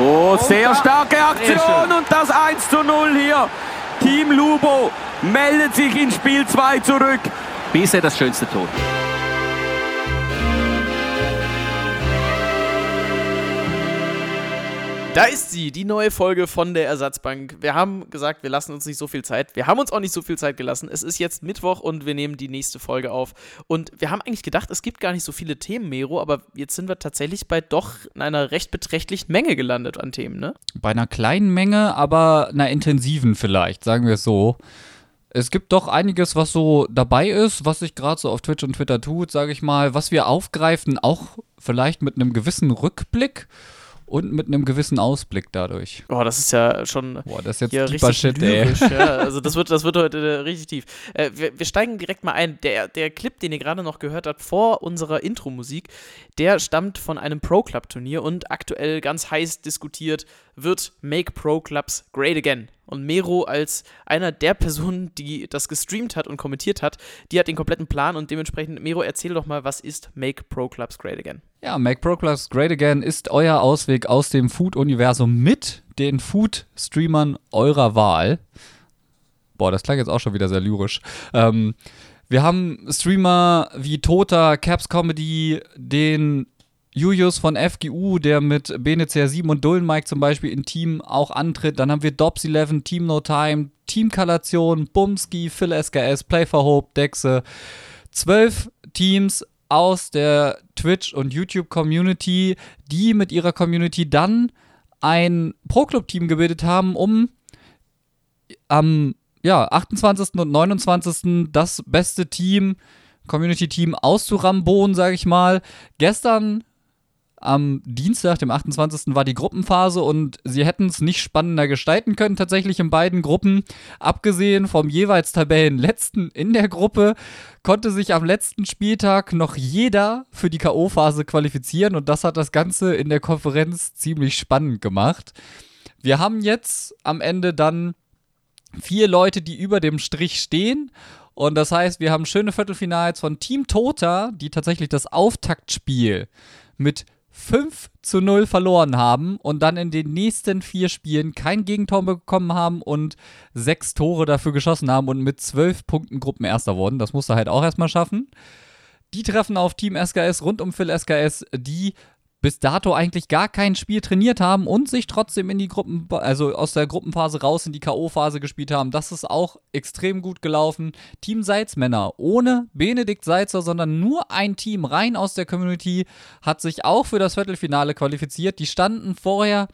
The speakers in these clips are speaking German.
Oh, sehr starke Aktion und das 1 zu 0 hier. Team Lubo meldet sich in Spiel 2 zurück. Bisher das schönste Tor. Da ist sie, die neue Folge von der Ersatzbank. Wir haben gesagt, wir lassen uns nicht so viel Zeit. Wir haben uns auch nicht so viel Zeit gelassen. Es ist jetzt Mittwoch und wir nehmen die nächste Folge auf. Und wir haben eigentlich gedacht, es gibt gar nicht so viele Themen, Mero, aber jetzt sind wir tatsächlich bei doch einer recht beträchtlichen Menge gelandet an Themen, ne? Bei einer kleinen Menge, aber einer intensiven vielleicht, sagen wir es so. Es gibt doch einiges, was so dabei ist, was sich gerade so auf Twitch und Twitter tut, sage ich mal, was wir aufgreifen, auch vielleicht mit einem gewissen Rückblick und mit einem gewissen Ausblick dadurch. Boah, das ist ja schon Boah, das ist jetzt ja, richtig Shit, ey. lyrisch. Ja, also das wird, das wird heute äh, richtig tief. Äh, wir, wir steigen direkt mal ein. Der, der Clip, den ihr gerade noch gehört habt vor unserer Intro-Musik, der stammt von einem Pro-Club-Turnier und aktuell ganz heiß diskutiert wird Make Pro-Clubs Great Again. Und Mero als einer der Personen, die das gestreamt hat und kommentiert hat, die hat den kompletten Plan und dementsprechend, Mero, erzähl doch mal, was ist Make Pro Clubs Great Again? Ja, Make Pro Clubs Great Again ist euer Ausweg aus dem Food-Universum mit den Food-Streamern eurer Wahl. Boah, das klang jetzt auch schon wieder sehr lyrisch. Ähm, wir haben Streamer wie Tota, Caps Comedy, den Julius von FGU, der mit BNCR7 und Dullen Mike zum Beispiel in Team auch antritt. Dann haben wir Dobbs11, Team No Time, Team Kalation, Bumski, Phil SKS, Play for Hope, Dexe. Zwölf Teams aus der Twitch- und YouTube-Community, die mit ihrer Community dann ein Pro-Club-Team gebildet haben, um am ja, 28. und 29. das beste Team, Community-Team auszurambonen, sage ich mal. Gestern am Dienstag, dem 28. war die Gruppenphase und sie hätten es nicht spannender gestalten können, tatsächlich in beiden Gruppen. Abgesehen vom jeweils Tabellenletzten in der Gruppe konnte sich am letzten Spieltag noch jeder für die K.O.-Phase qualifizieren und das hat das Ganze in der Konferenz ziemlich spannend gemacht. Wir haben jetzt am Ende dann vier Leute, die über dem Strich stehen. Und das heißt, wir haben schöne Viertelfinals von Team Tota, die tatsächlich das Auftaktspiel mit 5 zu 0 verloren haben und dann in den nächsten vier Spielen kein Gegentor bekommen haben und sechs Tore dafür geschossen haben und mit zwölf Punkten Gruppenerster wurden. Das musste halt auch erstmal schaffen. Die treffen auf Team SKS rund um Phil SKS, die bis dato eigentlich gar kein Spiel trainiert haben und sich trotzdem in die Gruppen, also aus der Gruppenphase raus in die K.O.-Phase gespielt haben. Das ist auch extrem gut gelaufen. Team Salzmänner ohne Benedikt Salzer, sondern nur ein Team rein aus der Community hat sich auch für das Viertelfinale qualifiziert. Die standen vorher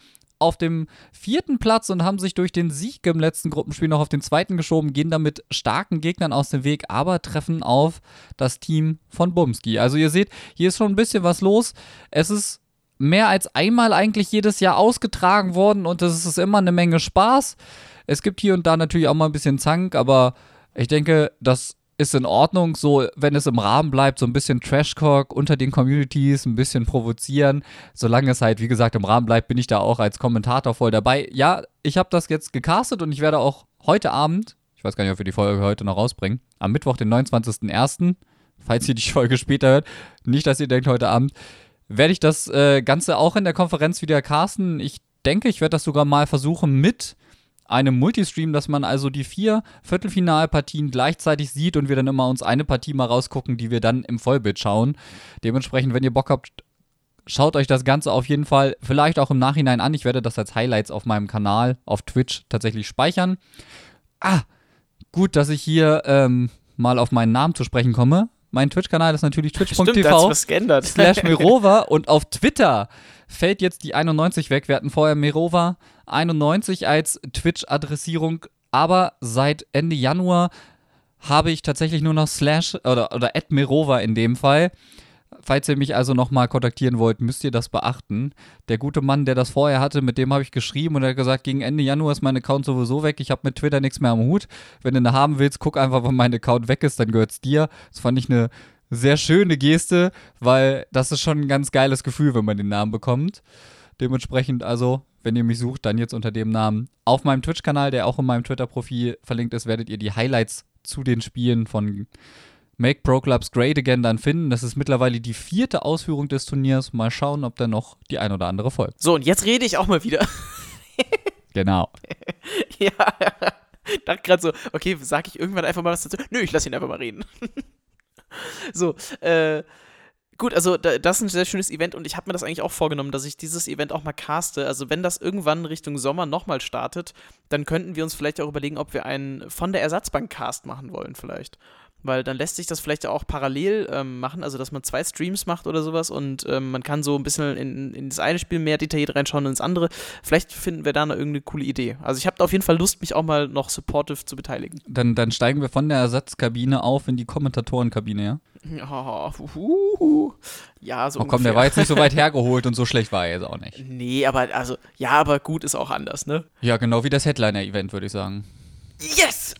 auf dem vierten Platz und haben sich durch den Sieg im letzten Gruppenspiel noch auf den zweiten geschoben, gehen damit starken Gegnern aus dem Weg, aber treffen auf das Team von Bumski. Also ihr seht, hier ist schon ein bisschen was los. Es ist mehr als einmal eigentlich jedes Jahr ausgetragen worden und es ist immer eine Menge Spaß. Es gibt hier und da natürlich auch mal ein bisschen Zank, aber ich denke, das ist in Ordnung, so wenn es im Rahmen bleibt, so ein bisschen Trashtalk unter den Communities, ein bisschen provozieren. Solange es halt, wie gesagt, im Rahmen bleibt, bin ich da auch als Kommentator voll dabei. Ja, ich habe das jetzt gecastet und ich werde auch heute Abend, ich weiß gar nicht, ob wir die Folge heute noch rausbringen, am Mittwoch, den 29.01., falls ihr die Folge später hört, nicht, dass ihr denkt heute Abend, werde ich das äh, Ganze auch in der Konferenz wieder casten. Ich denke, ich werde das sogar mal versuchen mit einem Multistream, dass man also die vier Viertelfinalpartien gleichzeitig sieht und wir dann immer uns eine Partie mal rausgucken, die wir dann im Vollbild schauen. Dementsprechend, wenn ihr Bock habt, schaut euch das Ganze auf jeden Fall vielleicht auch im Nachhinein an. Ich werde das als Highlights auf meinem Kanal auf Twitch tatsächlich speichern. Ah, gut, dass ich hier ähm, mal auf meinen Namen zu sprechen komme. Mein Twitch-Kanal ist natürlich twitch.tv slash Mirova und auf Twitter fällt jetzt die 91 weg. Wir hatten vorher Mirova 91 als Twitch-Adressierung, aber seit Ende Januar habe ich tatsächlich nur noch slash oder, oder Mirova in dem Fall. Falls ihr mich also nochmal kontaktieren wollt, müsst ihr das beachten. Der gute Mann, der das vorher hatte, mit dem habe ich geschrieben und er hat gesagt, gegen Ende Januar ist mein Account sowieso weg. Ich habe mit Twitter nichts mehr am Hut. Wenn du eine haben willst, guck einfach, wann mein Account weg ist, dann gehört es dir. Das fand ich eine sehr schöne Geste, weil das ist schon ein ganz geiles Gefühl, wenn man den Namen bekommt. Dementsprechend also, wenn ihr mich sucht, dann jetzt unter dem Namen. Auf meinem Twitch-Kanal, der auch in meinem Twitter-Profil verlinkt ist, werdet ihr die Highlights zu den Spielen von Make Pro Clubs Great Again dann finden. Das ist mittlerweile die vierte Ausführung des Turniers. Mal schauen, ob da noch die ein oder andere folgt. So, und jetzt rede ich auch mal wieder. Genau. ja, ich dachte gerade so, okay, sag ich irgendwann einfach mal was dazu? Nö, ich lasse ihn einfach mal reden. so, äh, Gut, also da, das ist ein sehr schönes Event und ich habe mir das eigentlich auch vorgenommen, dass ich dieses Event auch mal caste. Also wenn das irgendwann Richtung Sommer nochmal startet, dann könnten wir uns vielleicht auch überlegen, ob wir einen von der Ersatzbank Cast machen wollen vielleicht weil dann lässt sich das vielleicht auch parallel ähm, machen, also dass man zwei Streams macht oder sowas und ähm, man kann so ein bisschen in, in das eine Spiel mehr detailliert reinschauen und ins andere. Vielleicht finden wir da eine irgendeine coole Idee. Also ich habe auf jeden Fall Lust, mich auch mal noch supportive zu beteiligen. Dann, dann steigen wir von der Ersatzkabine auf in die Kommentatorenkabine, ja? Oh, uh, ja, so. Oh komm, der war jetzt nicht so weit hergeholt und so schlecht war er jetzt auch nicht. Nee, aber also, ja, aber gut ist auch anders, ne? Ja, genau wie das Headliner-Event, würde ich sagen. Yes!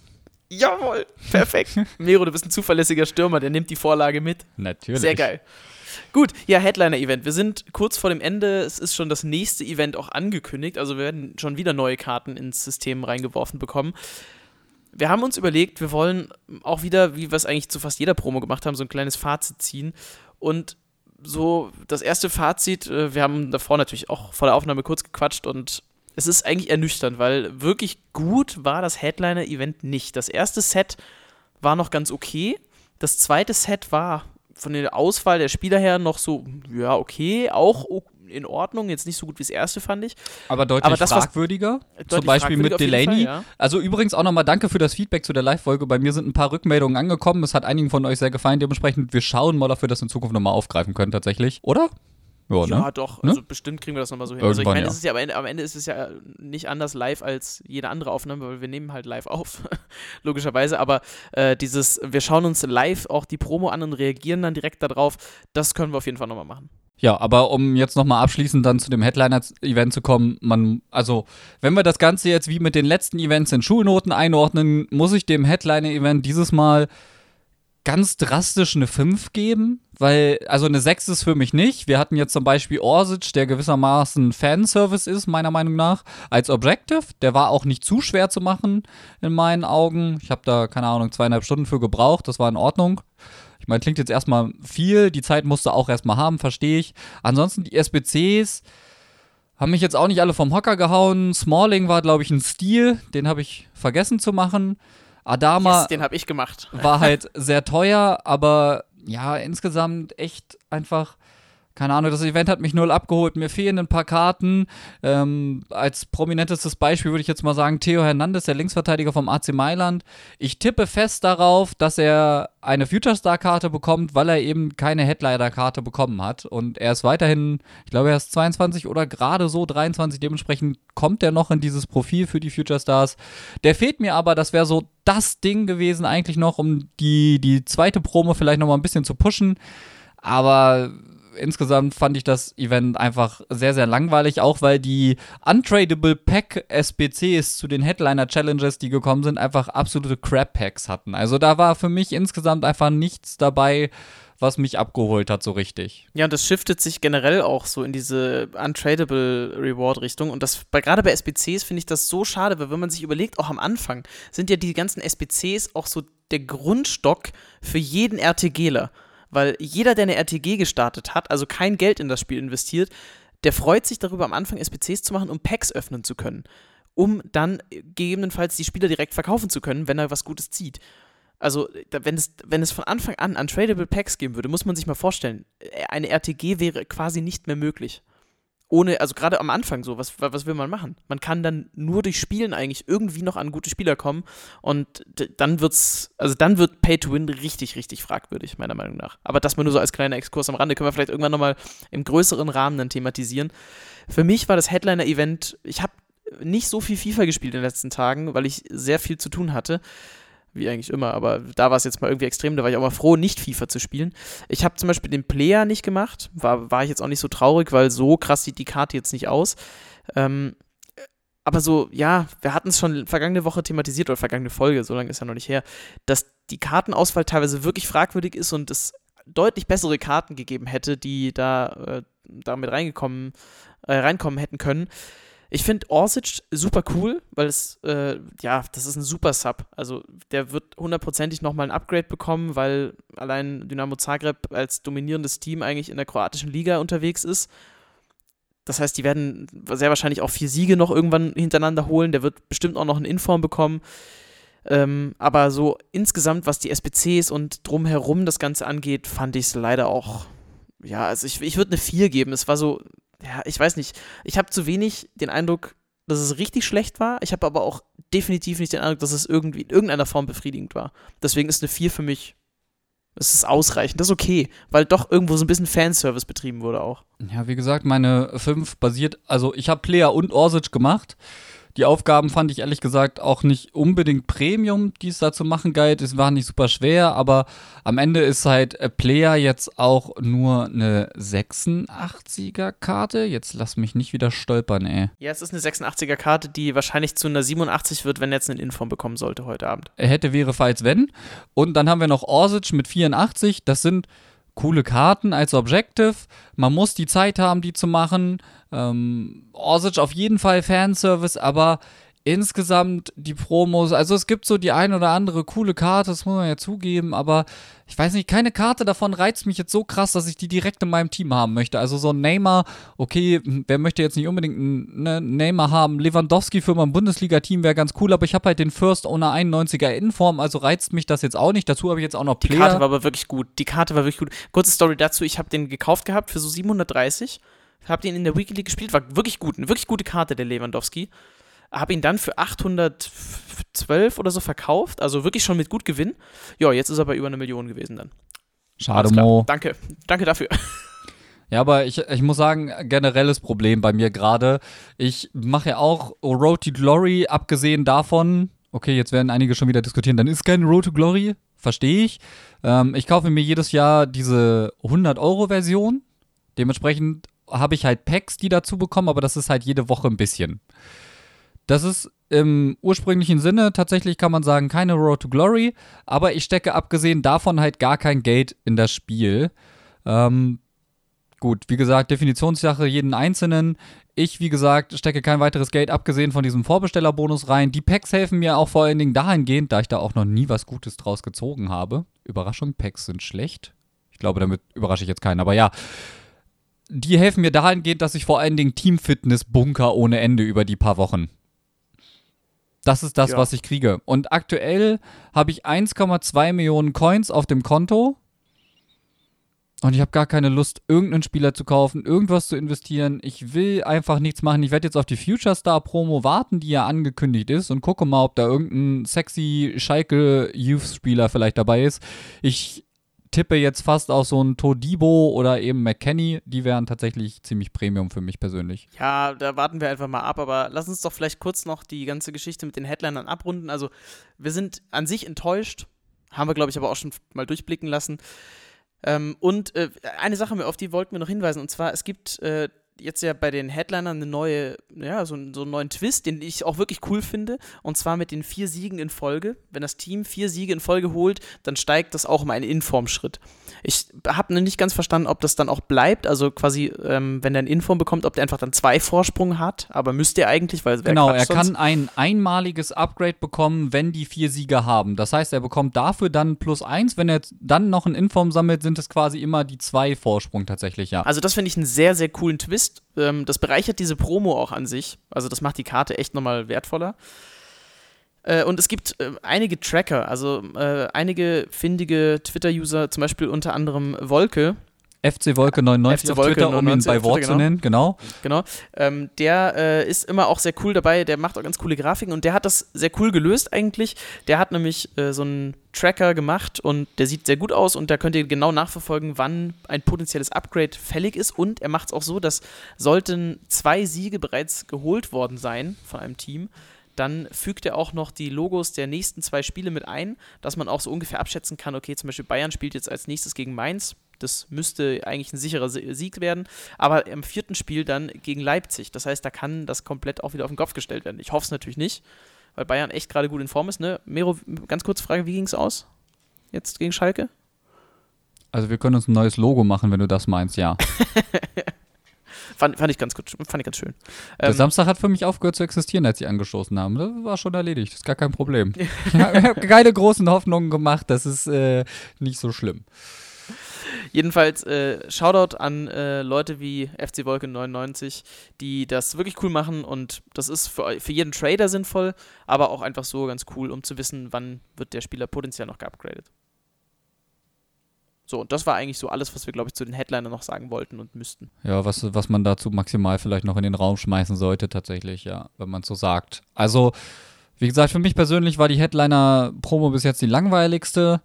Jawohl, perfekt. Mero, du bist ein zuverlässiger Stürmer, der nimmt die Vorlage mit. Natürlich. Sehr geil. Gut, ja, Headliner-Event. Wir sind kurz vor dem Ende. Es ist schon das nächste Event auch angekündigt. Also wir werden schon wieder neue Karten ins System reingeworfen bekommen. Wir haben uns überlegt, wir wollen auch wieder, wie wir es eigentlich zu fast jeder Promo gemacht haben, so ein kleines Fazit ziehen. Und so das erste Fazit, äh, wir haben davor natürlich auch vor der Aufnahme kurz gequatscht und es ist eigentlich ernüchternd, weil wirklich gut war das Headliner-Event nicht. Das erste Set war noch ganz okay. Das zweite Set war von der Auswahl der Spieler her noch so, ja, okay, auch in Ordnung, jetzt nicht so gut wie das erste, fand ich. Aber deutlich Aber das, fragwürdiger. Deutlich zum Beispiel mit Delaney. Fall, ja. Also übrigens auch nochmal danke für das Feedback zu der Live-Folge. Bei mir sind ein paar Rückmeldungen angekommen. Es hat einigen von euch sehr gefallen. Dementsprechend, wir schauen mal, ob wir das in Zukunft nochmal aufgreifen können, tatsächlich. Oder? Ja, ja ne? doch. Ne? Also bestimmt kriegen wir das nochmal so hin. Irgendwann, also ich meine, ja. ja am Ende, am Ende ist es ja nicht anders live als jede andere Aufnahme, weil wir nehmen halt live auf, logischerweise. Aber äh, dieses, wir schauen uns live auch die Promo an und reagieren dann direkt darauf, das können wir auf jeden Fall nochmal machen. Ja, aber um jetzt nochmal abschließend dann zu dem Headliner-Event zu kommen, man, also, wenn wir das Ganze jetzt wie mit den letzten Events in Schulnoten einordnen, muss ich dem Headliner-Event dieses Mal ganz drastisch eine 5 geben, weil, also eine 6 ist für mich nicht. Wir hatten jetzt zum Beispiel Orsic, der gewissermaßen Fanservice ist, meiner Meinung nach, als Objective. Der war auch nicht zu schwer zu machen, in meinen Augen. Ich habe da, keine Ahnung, zweieinhalb Stunden für gebraucht, das war in Ordnung. Ich meine, klingt jetzt erstmal viel, die Zeit musste auch erstmal haben, verstehe ich. Ansonsten die SBCs haben mich jetzt auch nicht alle vom Hocker gehauen. Smalling war, glaube ich, ein Stil, den habe ich vergessen zu machen. Adama yes, den habe ich gemacht. war halt sehr teuer, aber ja, insgesamt echt einfach keine Ahnung, das Event hat mich null abgeholt. Mir fehlen ein paar Karten. Ähm, als prominentestes Beispiel würde ich jetzt mal sagen, Theo Hernandez, der Linksverteidiger vom AC Mailand. Ich tippe fest darauf, dass er eine Future Star Karte bekommt, weil er eben keine Headliner Karte bekommen hat. Und er ist weiterhin, ich glaube, er ist 22 oder gerade so 23. Dementsprechend kommt er noch in dieses Profil für die Future Stars. Der fehlt mir aber, das wäre so das Ding gewesen eigentlich noch, um die, die zweite Promo vielleicht noch mal ein bisschen zu pushen. Aber insgesamt fand ich das Event einfach sehr, sehr langweilig, auch weil die Untradable Pack SBCs zu den Headliner Challenges, die gekommen sind, einfach absolute Crap Packs hatten. Also da war für mich insgesamt einfach nichts dabei, was mich abgeholt hat, so richtig. Ja, und das shiftet sich generell auch so in diese Untradable Reward-Richtung. Und das bei, gerade bei SBCs finde ich das so schade, weil wenn man sich überlegt, auch am Anfang sind ja die ganzen SBCs auch so der Grundstock für jeden RTGler. Weil jeder, der eine RTG gestartet hat, also kein Geld in das Spiel investiert, der freut sich darüber, am Anfang SPCs zu machen, um Packs öffnen zu können. Um dann gegebenenfalls die Spieler direkt verkaufen zu können, wenn er was Gutes zieht. Also, wenn es, wenn es von Anfang an Untradable Packs geben würde, muss man sich mal vorstellen, eine RTG wäre quasi nicht mehr möglich ohne, also gerade am Anfang so, was, was will man machen? Man kann dann nur durch Spielen eigentlich irgendwie noch an gute Spieler kommen und dann wird's, also dann wird Pay to Win richtig, richtig fragwürdig, meiner Meinung nach. Aber das mal nur so als kleiner Exkurs am Rande, können wir vielleicht irgendwann nochmal im größeren Rahmen dann thematisieren. Für mich war das Headliner-Event, ich habe nicht so viel FIFA gespielt in den letzten Tagen, weil ich sehr viel zu tun hatte wie eigentlich immer, aber da war es jetzt mal irgendwie extrem, da war ich auch mal froh, nicht FIFA zu spielen. Ich habe zum Beispiel den Player nicht gemacht, war, war ich jetzt auch nicht so traurig, weil so krass sieht die Karte jetzt nicht aus. Ähm, aber so, ja, wir hatten es schon vergangene Woche thematisiert oder vergangene Folge, so lange ist ja noch nicht her, dass die Kartenauswahl teilweise wirklich fragwürdig ist und es deutlich bessere Karten gegeben hätte, die da, äh, da mit reingekommen, äh, reinkommen hätten können Ich finde Orsic super cool, weil es, äh, ja, das ist ein super Sub. Also der wird hundertprozentig nochmal ein Upgrade bekommen, weil allein Dynamo Zagreb als dominierendes Team eigentlich in der kroatischen Liga unterwegs ist. Das heißt, die werden sehr wahrscheinlich auch vier Siege noch irgendwann hintereinander holen. Der wird bestimmt auch noch eine Inform bekommen. Ähm, aber so insgesamt, was die SPCs und drumherum das Ganze angeht, fand ich es leider auch. Ja, also ich, ich würde eine 4 geben. Es war so, ja, ich weiß nicht. Ich habe zu wenig den Eindruck, dass es richtig schlecht war. Ich habe aber auch definitiv nicht den Eindruck, dass es irgendwie in irgendeiner Form befriedigend war. Deswegen ist eine 4 für mich es ist ausreichend, das ist okay, weil doch irgendwo so ein bisschen Fanservice betrieben wurde auch. Ja, wie gesagt, meine 5 basiert, also ich habe Player und Orsic gemacht. Die Aufgaben fand ich ehrlich gesagt auch nicht unbedingt Premium, die es da zu machen galt. Es war nicht super schwer, aber am Ende ist halt Player jetzt auch nur eine 86er Karte. Jetzt lass mich nicht wieder stolpern, ey. Ja, es ist eine 86er Karte, die wahrscheinlich zu einer 87 wird, wenn er jetzt einen Inform bekommen sollte heute Abend. Er hätte, wäre, falls wenn. Und dann haben wir noch Orsic mit 84. Das sind coole Karten als Objective. Man muss die Zeit haben, die zu machen. Ähm, Orsic auf jeden Fall Fanservice, aber insgesamt die Promos, also es gibt so die ein oder andere coole Karte, das muss man ja zugeben, aber ich weiß nicht, keine Karte davon reizt mich jetzt so krass, dass ich die direkt in meinem Team haben möchte. Also so ein Neymar, okay, wer möchte jetzt nicht unbedingt einen ne, Neymar haben? Lewandowski für mein Bundesliga-Team wäre ganz cool, aber ich habe halt den First Owner 91er Inform, also reizt mich das jetzt auch nicht. Dazu habe ich jetzt auch noch Player. Die Karte war aber wirklich gut. Die Karte war wirklich gut. Kurze Story dazu, ich habe den gekauft gehabt für so 730 hab den in der Weekly gespielt, war wirklich gut, eine wirklich gute Karte der Lewandowski habe ihn dann für 812 oder so verkauft, also wirklich schon mit gut Gewinn. Ja, jetzt ist er bei über eine Million gewesen dann. Schade, Mo. Danke, danke dafür. Ja, aber ich, ich muss sagen, generelles Problem bei mir gerade. Ich mache ja auch Road to Glory, abgesehen davon, okay, jetzt werden einige schon wieder diskutieren, dann ist kein Road to Glory, verstehe ich. Ähm, ich kaufe mir jedes Jahr diese 100-Euro-Version. Dementsprechend habe ich halt Packs, die dazu bekommen, aber das ist halt jede Woche ein bisschen. Das ist im ursprünglichen Sinne tatsächlich, kann man sagen, keine Road to Glory, aber ich stecke abgesehen davon halt gar kein Geld in das Spiel. Ähm, gut, wie gesagt, Definitionssache jeden Einzelnen. Ich, wie gesagt, stecke kein weiteres Geld abgesehen von diesem Vorbestellerbonus rein. Die Packs helfen mir auch vor allen Dingen dahingehend, da ich da auch noch nie was Gutes draus gezogen habe. Überraschung, Packs sind schlecht. Ich glaube, damit überrasche ich jetzt keinen, aber ja. Die helfen mir dahingehend, dass ich vor allen Dingen Teamfitness bunker ohne Ende über die paar Wochen. Das ist das, ja. was ich kriege. Und aktuell habe ich 1,2 Millionen Coins auf dem Konto. Und ich habe gar keine Lust, irgendeinen Spieler zu kaufen, irgendwas zu investieren. Ich will einfach nichts machen. Ich werde jetzt auf die Future Star Promo warten, die ja angekündigt ist, und gucke mal, ob da irgendein sexy Schalke Youth Spieler vielleicht dabei ist. Ich tippe jetzt fast auf so ein Todibo oder eben McKenny. Die wären tatsächlich ziemlich Premium für mich persönlich. Ja, da warten wir einfach mal ab. Aber lass uns doch vielleicht kurz noch die ganze Geschichte mit den Headlinern abrunden. Also, wir sind an sich enttäuscht. Haben wir, glaube ich, aber auch schon mal durchblicken lassen. Ähm, und äh, eine Sache, auf die wollten wir noch hinweisen. Und zwar, es gibt. Äh, jetzt ja bei den Headlinern eine neue, ja, so, so einen neuen Twist, den ich auch wirklich cool finde. Und zwar mit den vier Siegen in Folge. Wenn das Team vier Siege in Folge holt, dann steigt das auch um einen Inform-Schritt. Ich habe noch nicht ganz verstanden, ob das dann auch bleibt. Also quasi, ähm, wenn er einen Inform bekommt, ob der einfach dann zwei Vorsprung hat. Aber müsste er eigentlich, weil Genau, er kann ein einmaliges Upgrade bekommen, wenn die vier Siege haben. Das heißt, er bekommt dafür dann plus eins. Wenn er dann noch einen Inform sammelt, sind es quasi immer die zwei Vorsprung tatsächlich, ja. Also das finde ich einen sehr, sehr coolen Twist ist. Ähm, das bereichert diese Promo auch an sich. Also das macht die Karte echt nochmal wertvoller. Äh, und es gibt äh, einige Tracker, also äh, einige findige Twitter-User, zum Beispiel unter anderem Wolke, FC Wolke 99 FC Wolke auf Twitter, 99 um ihn bei Wort zu nennen, genau. Genau. Ähm, der äh, ist immer auch sehr cool dabei, der macht auch ganz coole Grafiken und der hat das sehr cool gelöst eigentlich. Der hat nämlich äh, so einen Tracker gemacht und der sieht sehr gut aus und da könnt ihr genau nachverfolgen, wann ein potenzielles Upgrade fällig ist und er macht es auch so, dass sollten zwei Siege bereits geholt worden sein von einem Team, dann fügt er auch noch die Logos der nächsten zwei Spiele mit ein, dass man auch so ungefähr abschätzen kann, okay, zum Beispiel Bayern spielt jetzt als nächstes gegen Mainz, das müsste eigentlich ein sicherer Sieg werden. Aber im vierten Spiel dann gegen Leipzig. Das heißt, da kann das komplett auch wieder auf den Kopf gestellt werden. Ich hoffe es natürlich nicht, weil Bayern echt gerade gut in Form ist. Ne? Mero, ganz kurze Frage: Wie ging es aus? Jetzt gegen Schalke? Also, wir können uns ein neues Logo machen, wenn du das meinst, ja. Fand, fand ich ganz gut, fand ich ganz schön. Der Ähm, Samstag hat für mich aufgehört zu existieren, als sie angestoßen haben. Das war schon erledigt, das ist gar kein Problem. ich habe keine großen Hoffnungen gemacht, das ist äh, nicht so schlimm. Jedenfalls äh, Shoutout an äh, Leute wie FC Wolke 99, die das wirklich cool machen und das ist für, für jeden Trader sinnvoll, aber auch einfach so ganz cool, um zu wissen, wann wird der Spieler potenziell noch geupgradet. So, und das war eigentlich so alles, was wir, glaube ich, zu den Headlinern noch sagen wollten und müssten. Ja, was, was man dazu maximal vielleicht noch in den Raum schmeißen sollte, tatsächlich, ja, wenn man so sagt. Also, wie gesagt, für mich persönlich war die Headliner-Promo bis jetzt die langweiligste.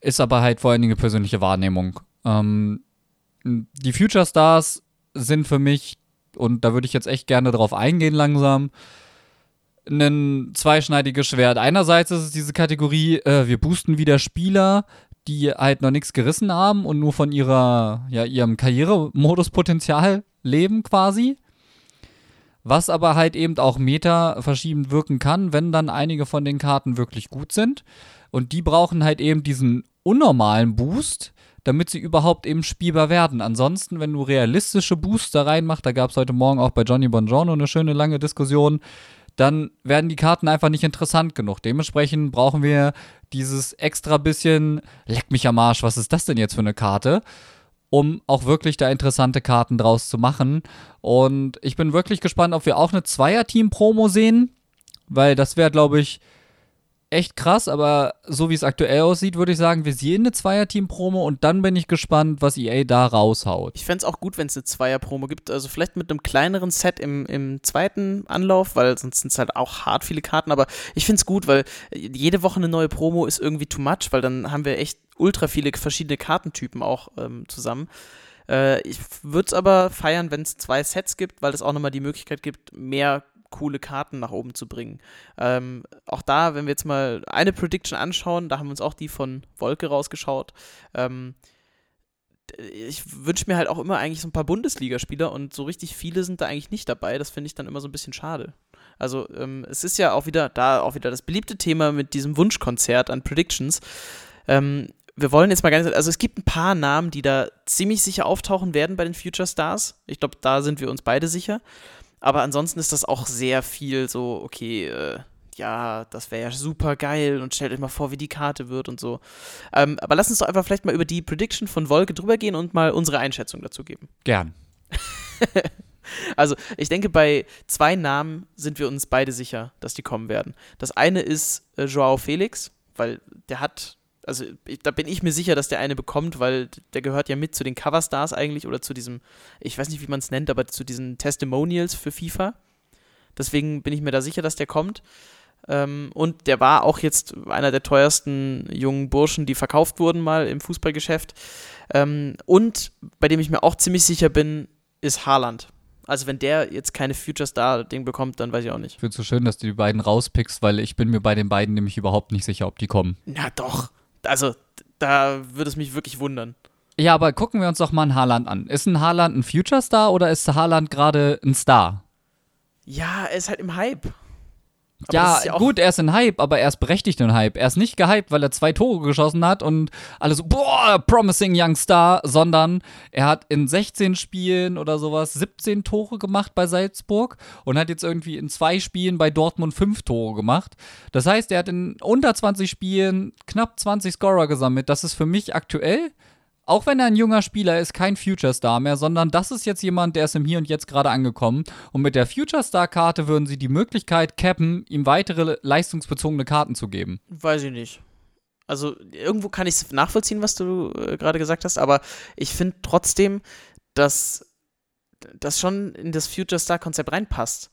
Ist aber halt vor allen Dingen persönliche Wahrnehmung. Ähm, die Future Stars sind für mich, und da würde ich jetzt echt gerne drauf eingehen langsam, ein zweischneidiges Schwert. Einerseits ist es diese Kategorie, äh, wir boosten wieder Spieler, die halt noch nichts gerissen haben und nur von ihrer, ja, ihrem Karrieremoduspotenzial leben quasi. Was aber halt eben auch meta verschiebend wirken kann, wenn dann einige von den Karten wirklich gut sind. Und die brauchen halt eben diesen unnormalen Boost, damit sie überhaupt eben spielbar werden. Ansonsten, wenn du realistische Booster reinmachst, da gab es heute Morgen auch bei Johnny Bongiorno eine schöne lange Diskussion, dann werden die Karten einfach nicht interessant genug. Dementsprechend brauchen wir dieses extra bisschen, leck mich am Arsch, was ist das denn jetzt für eine Karte? Um auch wirklich da interessante Karten draus zu machen. Und ich bin wirklich gespannt, ob wir auch eine Zweier-Team-Promo sehen, weil das wäre, glaube ich, echt krass, aber so wie es aktuell aussieht, würde ich sagen, wir sehen eine Zweier-Team-Promo und dann bin ich gespannt, was EA da raushaut. Ich fände es auch gut, wenn es eine Zweier-Promo gibt. Also vielleicht mit einem kleineren Set im, im zweiten Anlauf, weil sonst sind es halt auch hart viele Karten. Aber ich finde es gut, weil jede Woche eine neue Promo ist irgendwie too much, weil dann haben wir echt ultra viele verschiedene Kartentypen auch ähm, zusammen. Äh, ich würde es aber feiern, wenn es zwei Sets gibt, weil es auch nochmal die Möglichkeit gibt, mehr coole Karten nach oben zu bringen. Ähm, auch da, wenn wir jetzt mal eine Prediction anschauen, da haben wir uns auch die von Wolke rausgeschaut. Ähm, ich wünsche mir halt auch immer eigentlich so ein paar Bundesligaspieler und so richtig viele sind da eigentlich nicht dabei. Das finde ich dann immer so ein bisschen schade. Also ähm, es ist ja auch wieder da auch wieder das beliebte Thema mit diesem Wunschkonzert an Predictions. Ähm, wir wollen jetzt mal ganz, also es gibt ein paar Namen, die da ziemlich sicher auftauchen werden bei den Future Stars. Ich glaube, da sind wir uns beide sicher. Aber ansonsten ist das auch sehr viel so, okay, äh, ja, das wäre ja super geil und stellt euch mal vor, wie die Karte wird und so. Ähm, aber lass uns doch einfach vielleicht mal über die Prediction von Wolke drüber gehen und mal unsere Einschätzung dazu geben. Gern. Also, ich denke, bei zwei Namen sind wir uns beide sicher, dass die kommen werden. Das eine ist äh, Joao Felix, weil der hat, also ich, da bin ich mir sicher, dass der eine bekommt, weil der gehört ja mit zu den Coverstars eigentlich oder zu diesem, ich weiß nicht, wie man es nennt, aber zu diesen Testimonials für FIFA. Deswegen bin ich mir da sicher, dass der kommt. Ähm, und der war auch jetzt einer der teuersten jungen Burschen, die verkauft wurden mal im Fußballgeschäft. Ähm, und bei dem ich mir auch ziemlich sicher bin, ist Haaland. Also wenn der jetzt keine Future Star-Ding bekommt, dann weiß ich auch nicht. Ich finde es so schön, dass du die beiden rauspickst, weil ich bin mir bei den beiden nämlich überhaupt nicht sicher, ob die kommen. Na doch. Also, da würde es mich wirklich wundern. Ja, aber gucken wir uns doch mal einen Haaland an. Ist ein Haaland ein Future Star oder ist Haaland gerade ein Star? Ja, er ist halt im Hype. Aber ja, ja gut, er ist ein Hype, aber er ist berechtigt ein Hype. Er ist nicht gehypt, weil er zwei Tore geschossen hat und alle so, boah, promising young star, sondern er hat in 16 Spielen oder sowas 17 Tore gemacht bei Salzburg und hat jetzt irgendwie in zwei Spielen bei Dortmund fünf Tore gemacht. Das heißt, er hat in unter 20 Spielen knapp 20 Scorer gesammelt. Das ist für mich aktuell auch wenn er ein junger Spieler ist, kein Future Star mehr, sondern das ist jetzt jemand, der ist im Hier und Jetzt gerade angekommen. Und mit der Future Star Karte würden sie die Möglichkeit cappen, ihm weitere leistungsbezogene Karten zu geben. Weiß ich nicht. Also irgendwo kann ich es nachvollziehen, was du äh, gerade gesagt hast, aber ich finde trotzdem, dass das schon in das Future Star Konzept reinpasst,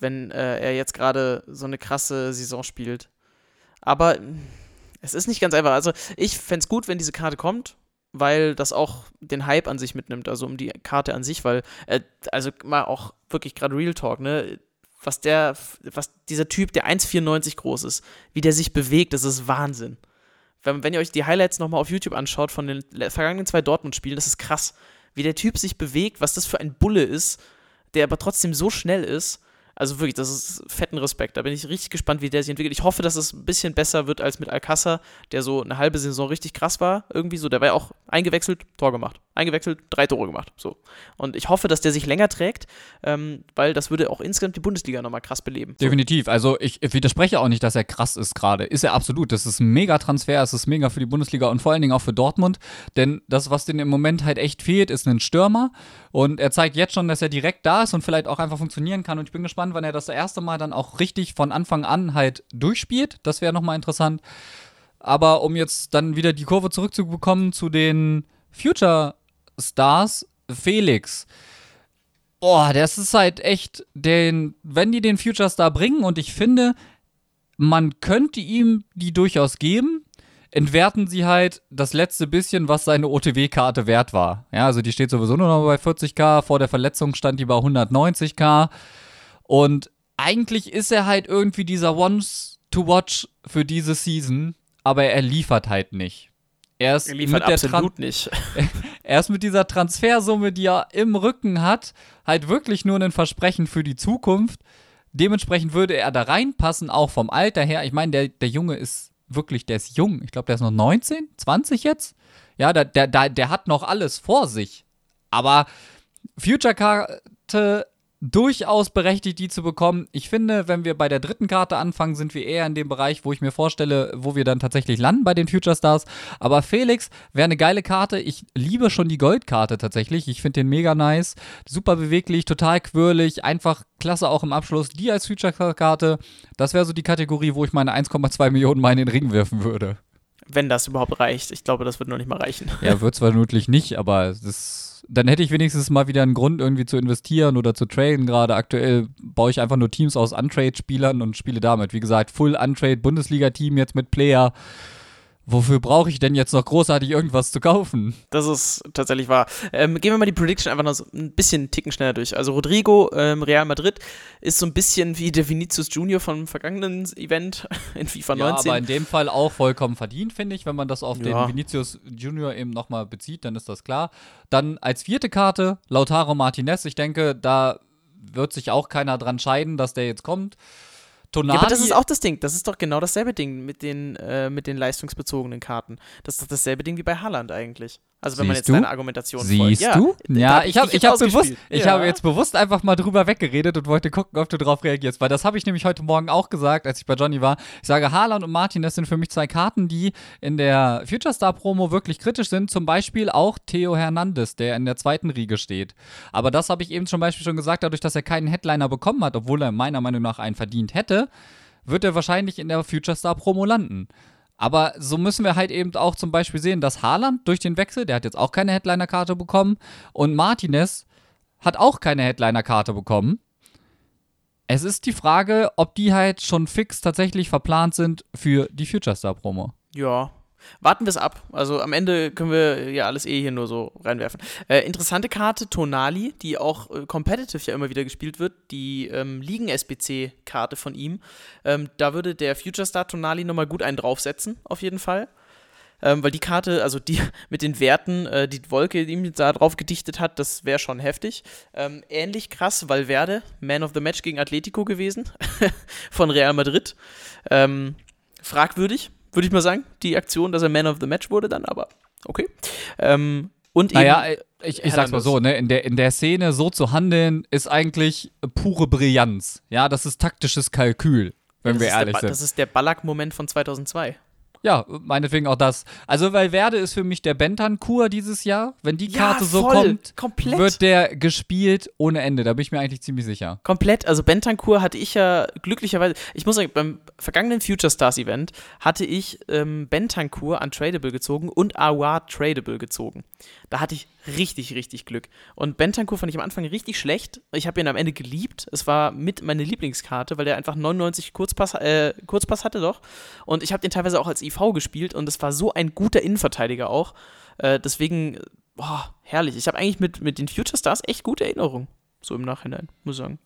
wenn äh, er jetzt gerade so eine krasse Saison spielt. Aber mh, es ist nicht ganz einfach. Also ich fände es gut, wenn diese Karte kommt, weil das auch den Hype an sich mitnimmt, also um die Karte an sich, weil, äh, also mal auch wirklich gerade Real Talk, ne? Was der, was dieser Typ, der 1,94 groß ist, wie der sich bewegt, das ist Wahnsinn. Wenn, wenn ihr euch die Highlights nochmal auf YouTube anschaut von den vergangenen zwei Dortmund-Spielen, das ist krass. Wie der Typ sich bewegt, was das für ein Bulle ist, der aber trotzdem so schnell ist. Also wirklich, das ist fetten Respekt. Da bin ich richtig gespannt, wie der sich entwickelt. Ich hoffe, dass es ein bisschen besser wird als mit Alcázar, der so eine halbe Saison richtig krass war. Irgendwie so. Der war ja auch eingewechselt, Tor gemacht. Eingewechselt, drei Tore gemacht. So. Und ich hoffe, dass der sich länger trägt, ähm, weil das würde auch insgesamt die Bundesliga nochmal krass beleben. Definitiv. Also ich widerspreche auch nicht, dass er krass ist gerade. Ist er absolut. Das ist ein mega Transfer. Es ist mega für die Bundesliga und vor allen Dingen auch für Dortmund. Denn das, was denen im Moment halt echt fehlt, ist ein Stürmer. Und er zeigt jetzt schon, dass er direkt da ist und vielleicht auch einfach funktionieren kann. Und ich bin gespannt, wann er das erste Mal dann auch richtig von Anfang an halt durchspielt. Das wäre nochmal interessant. Aber um jetzt dann wieder die Kurve zurückzubekommen zu den Future Stars, Felix. Boah, das ist halt echt den, wenn die den Future Star bringen und ich finde, man könnte ihm die durchaus geben, entwerten sie halt das letzte bisschen, was seine OTW-Karte wert war. Ja, also die steht sowieso nur noch bei 40k, vor der Verletzung stand die bei 190k. Und eigentlich ist er halt irgendwie dieser Once to Watch für diese Season, aber er liefert halt nicht. Er, ist er liefert absolut nicht. er ist mit dieser Transfersumme, die er im Rücken hat, halt wirklich nur ein Versprechen für die Zukunft. Dementsprechend würde er da reinpassen, auch vom Alter her. Ich meine, der, der Junge ist wirklich, der ist jung. Ich glaube, der ist noch 19, 20 jetzt. Ja, der, der, der hat noch alles vor sich. Aber Future-Karte durchaus berechtigt, die zu bekommen. Ich finde, wenn wir bei der dritten Karte anfangen, sind wir eher in dem Bereich, wo ich mir vorstelle, wo wir dann tatsächlich landen bei den Future Stars. Aber Felix wäre eine geile Karte. Ich liebe schon die Goldkarte tatsächlich. Ich finde den mega nice. Super beweglich, total quirlig, einfach klasse auch im Abschluss. Die als Future-Karte, das wäre so die Kategorie, wo ich meine 1,2 Millionen mal in den Ring werfen würde. Wenn das überhaupt reicht. Ich glaube, das wird noch nicht mal reichen. Ja, wird zwar vermutlich nicht, aber das dann hätte ich wenigstens mal wieder einen Grund, irgendwie zu investieren oder zu traden. Gerade aktuell baue ich einfach nur Teams aus Untrade-Spielern und spiele damit. Wie gesagt, Full Untrade Bundesliga-Team jetzt mit Player wofür brauche ich denn jetzt noch großartig irgendwas zu kaufen? Das ist tatsächlich wahr. Ähm, gehen wir mal die Prediction einfach noch so ein bisschen einen Ticken schneller durch. Also Rodrigo, ähm, Real Madrid, ist so ein bisschen wie der Vinicius Junior vom vergangenen Event in FIFA 19. Ja, aber in dem Fall auch vollkommen verdient, finde ich. Wenn man das auf ja. den Vinicius Junior eben nochmal bezieht, dann ist das klar. Dann als vierte Karte Lautaro Martinez. Ich denke, da wird sich auch keiner dran scheiden, dass der jetzt kommt. Tonali. Ja, aber das ist auch das Ding. Das ist doch genau dasselbe Ding mit den, äh, mit den leistungsbezogenen Karten. Das ist doch dasselbe Ding wie bei Haaland eigentlich. Also wenn Siehst man jetzt du? deine Argumentation Siehst folgt. du? Ja, ja ich habe ich hab bewusst, ich ja. habe jetzt bewusst einfach mal drüber weggeredet und wollte gucken, ob du darauf reagierst, weil das habe ich nämlich heute Morgen auch gesagt, als ich bei Johnny war. Ich sage, Haaland und Martin, das sind für mich zwei Karten, die in der Future Star Promo wirklich kritisch sind. Zum Beispiel auch Theo Hernandez, der in der zweiten Riege steht. Aber das habe ich eben zum Beispiel schon gesagt, dadurch, dass er keinen Headliner bekommen hat, obwohl er meiner Meinung nach einen verdient hätte, wird er wahrscheinlich in der Future Star Promo landen. Aber so müssen wir halt eben auch zum Beispiel sehen, dass Haaland durch den Wechsel, der hat jetzt auch keine Headliner-Karte bekommen, und Martinez hat auch keine Headliner-Karte bekommen. Es ist die Frage, ob die halt schon fix tatsächlich verplant sind für die Future Star Promo. Ja, Warten wir es ab. Also am Ende können wir ja alles eh hier nur so reinwerfen. Äh, interessante Karte, Tonali, die auch äh, competitive ja immer wieder gespielt wird. Die ähm, Ligen-SBC-Karte von ihm. Ähm, da würde der Future Star Tonali nochmal gut einen draufsetzen, auf jeden Fall. Ähm, weil die Karte, also die mit den Werten, äh, die Wolke, die ihm da drauf gedichtet hat, das wäre schon heftig. Ähm, ähnlich krass, Valverde, Man of the Match gegen Atletico gewesen, von Real Madrid. Ähm, fragwürdig, würde ich mal sagen, die Aktion, dass er Man of the Match wurde dann, aber okay. Ähm, und naja, eben, ich, ich sag's mal so, ne, in der, in der Szene so zu handeln, ist eigentlich pure Brillanz. Ja, das ist taktisches Kalkül, wenn ja, wir ehrlich sind. Das ist der Ballack-Moment von 2002. Ja, meinetwegen auch das. Also, weil Werde ist für mich der Bentan-Kur dieses Jahr. Wenn die Karte ja, so kommt, komplett. wird der gespielt ohne Ende. Da bin ich mir eigentlich ziemlich sicher. Komplett. Also, Bentan-Kur hatte ich ja glücklicherweise. Ich muss sagen, beim vergangenen Future Stars Event hatte ich ähm, Bentancourt Tradable gezogen und Awar Tradable gezogen. Da hatte ich richtig, richtig Glück. Und Bentancourt fand ich am Anfang richtig schlecht. Ich habe ihn am Ende geliebt. Es war mit meine Lieblingskarte, weil der einfach 99 Kurzpass, äh, Kurzpass hatte doch. Und ich habe den teilweise auch als IV gespielt und es war so ein guter Innenverteidiger auch. Äh, deswegen, boah, herrlich. Ich habe eigentlich mit, mit den Future Stars echt gute Erinnerungen. So im Nachhinein, muss ich sagen.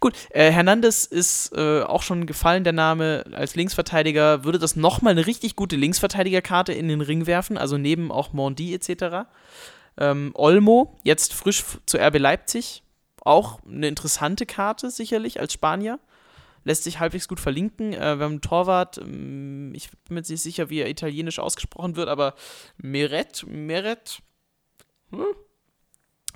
Gut, äh, Hernandez ist äh, auch schon gefallen, der Name als Linksverteidiger. Würde das nochmal eine richtig gute Linksverteidigerkarte in den Ring werfen, also neben auch Mondi etc. Ähm, Olmo, jetzt frisch zu RB Leipzig. auch eine interessante Karte sicherlich als Spanier. Lässt sich halbwegs gut verlinken. Äh, wir haben einen Torwart, ähm, ich bin mir nicht sicher, wie er italienisch ausgesprochen wird, aber Meret, Meret. Hm?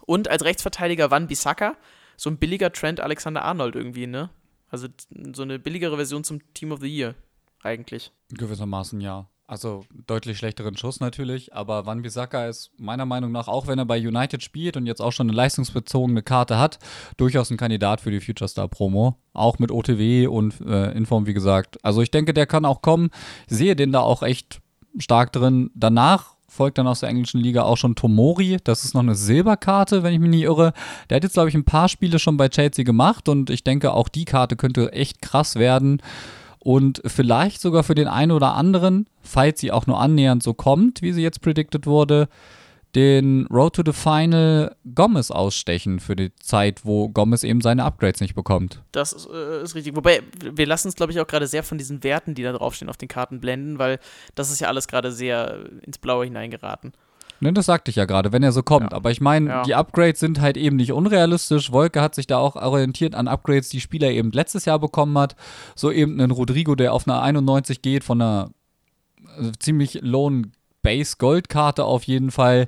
Und als Rechtsverteidiger Van Bissaka, so ein billiger Trend Alexander Arnold irgendwie, ne? Also so eine billigere Version zum Team of the Year, eigentlich. Gewissermaßen ja. Also deutlich schlechteren Schuss natürlich, aber Van Bissaka ist meiner Meinung nach, auch wenn er bei United spielt und jetzt auch schon eine leistungsbezogene Karte hat, durchaus ein Kandidat für die Future Star Promo. Auch mit OTW und äh, Inform, wie gesagt. Also ich denke, der kann auch kommen. Ich sehe den da auch echt stark drin. Danach folgt dann aus der englischen Liga auch schon Tomori. Das ist noch eine Silberkarte, wenn ich mich nicht irre. Der hat jetzt, glaube ich, ein paar Spiele schon bei Chelsea gemacht und ich denke, auch die Karte könnte echt krass werden und vielleicht sogar für den einen oder anderen, falls sie auch nur annähernd so kommt, wie sie jetzt predicted wurde, den Road to the Final Gomez ausstechen für die Zeit, wo Gomez eben seine Upgrades nicht bekommt. Das ist, äh, ist richtig. Wobei, wir lassen uns, glaube ich, auch gerade sehr von diesen Werten, die da draufstehen, auf den Karten blenden, weil das ist ja alles gerade sehr ins Blaue hineingeraten. Ne, das sagte ich ja gerade, wenn er so kommt. Ja. Aber ich meine, ja. die Upgrades sind halt eben nicht unrealistisch. Wolke hat sich da auch orientiert an Upgrades, die Spieler eben letztes Jahr bekommen hat. So eben ein Rodrigo, der auf einer 91 geht, von einer also ziemlich lowen Base Goldkarte auf jeden Fall.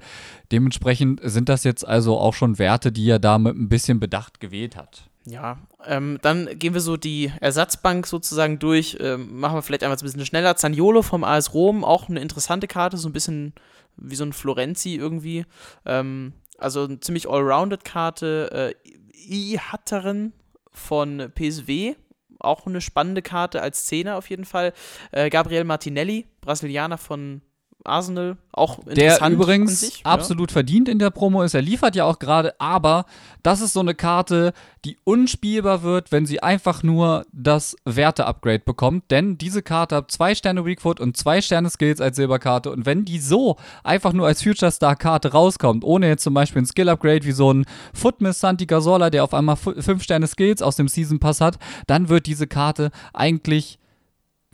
Dementsprechend sind das jetzt also auch schon Werte, die er da mit ein bisschen Bedacht gewählt hat. Ja, ähm, dann gehen wir so die Ersatzbank sozusagen durch. Ähm, machen wir vielleicht einfach ein bisschen schneller. Zaniolo vom AS Rom, auch eine interessante Karte, so ein bisschen wie so ein Florenzi irgendwie. Ähm, also eine ziemlich allrounded Karte. Äh, I Hatteren von PSW, auch eine spannende Karte als Zehner auf jeden Fall. Äh, Gabriel Martinelli, Brasilianer von Arsenal auch interessant. Der übrigens sich, absolut ja. verdient in der Promo ist. Er liefert ja auch gerade, aber das ist so eine Karte, die unspielbar wird, wenn sie einfach nur das Werte-Upgrade bekommt. Denn diese Karte hat zwei Sterne Weakfoot und zwei Sterne Skills als Silberkarte. Und wenn die so einfach nur als Future Star-Karte rauskommt, ohne jetzt zum Beispiel ein Skill-Upgrade wie so ein Footmiss Santi Gasola, der auf einmal fünf Sterne Skills aus dem Season Pass hat, dann wird diese Karte eigentlich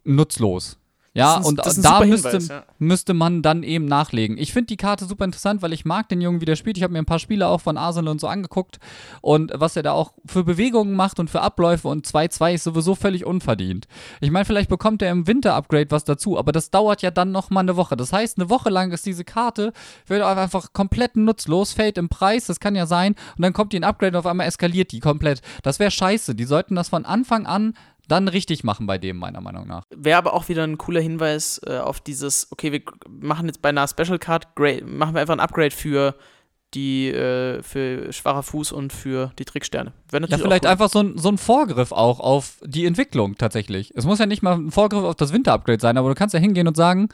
nutzlos. Ja, ein, und da müsste, Hinweis, ja. müsste man dann eben nachlegen. Ich finde die Karte super interessant, weil ich mag den Jungen, wie der spielt. Ich habe mir ein paar Spiele auch von Arsenal und so angeguckt und was er da auch für Bewegungen macht und für Abläufe und 2-2 ist sowieso völlig unverdient. Ich meine, vielleicht bekommt er im Winter-Upgrade was dazu, aber das dauert ja dann nochmal eine Woche. Das heißt, eine Woche lang ist diese Karte wird einfach komplett nutzlos, fällt im Preis, das kann ja sein, und dann kommt die ein Upgrade und auf einmal eskaliert die komplett. Das wäre scheiße. Die sollten das von Anfang an dann richtig machen bei dem, meiner Meinung nach. Wäre aber auch wieder ein cooler Hinweis äh, auf dieses, okay, wir machen jetzt bei einer Special Card, great, machen wir einfach ein Upgrade für die äh, für schwacher Fuß und für die Tricksterne. Ja, vielleicht cool. einfach so ein, so ein Vorgriff auch auf die Entwicklung tatsächlich. Es muss ja nicht mal ein Vorgriff auf das Winter-Upgrade sein, aber du kannst ja hingehen und sagen,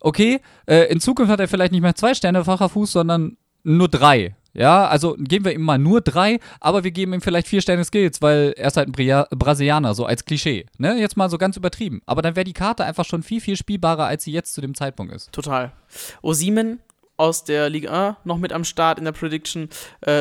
okay, äh, in Zukunft hat er vielleicht nicht mehr zwei Sterne facher Fuß, sondern nur drei. Ja, also geben wir ihm mal nur drei, aber wir geben ihm vielleicht vier Sterne Skills, weil er ist halt ein Bria Brasilianer, so als Klischee. Ne? Jetzt mal so ganz übertrieben. Aber dann wäre die Karte einfach schon viel, viel spielbarer, als sie jetzt zu dem Zeitpunkt ist. Total. Osimen aus der Liga 1 noch mit am Start in der Prediction. Äh,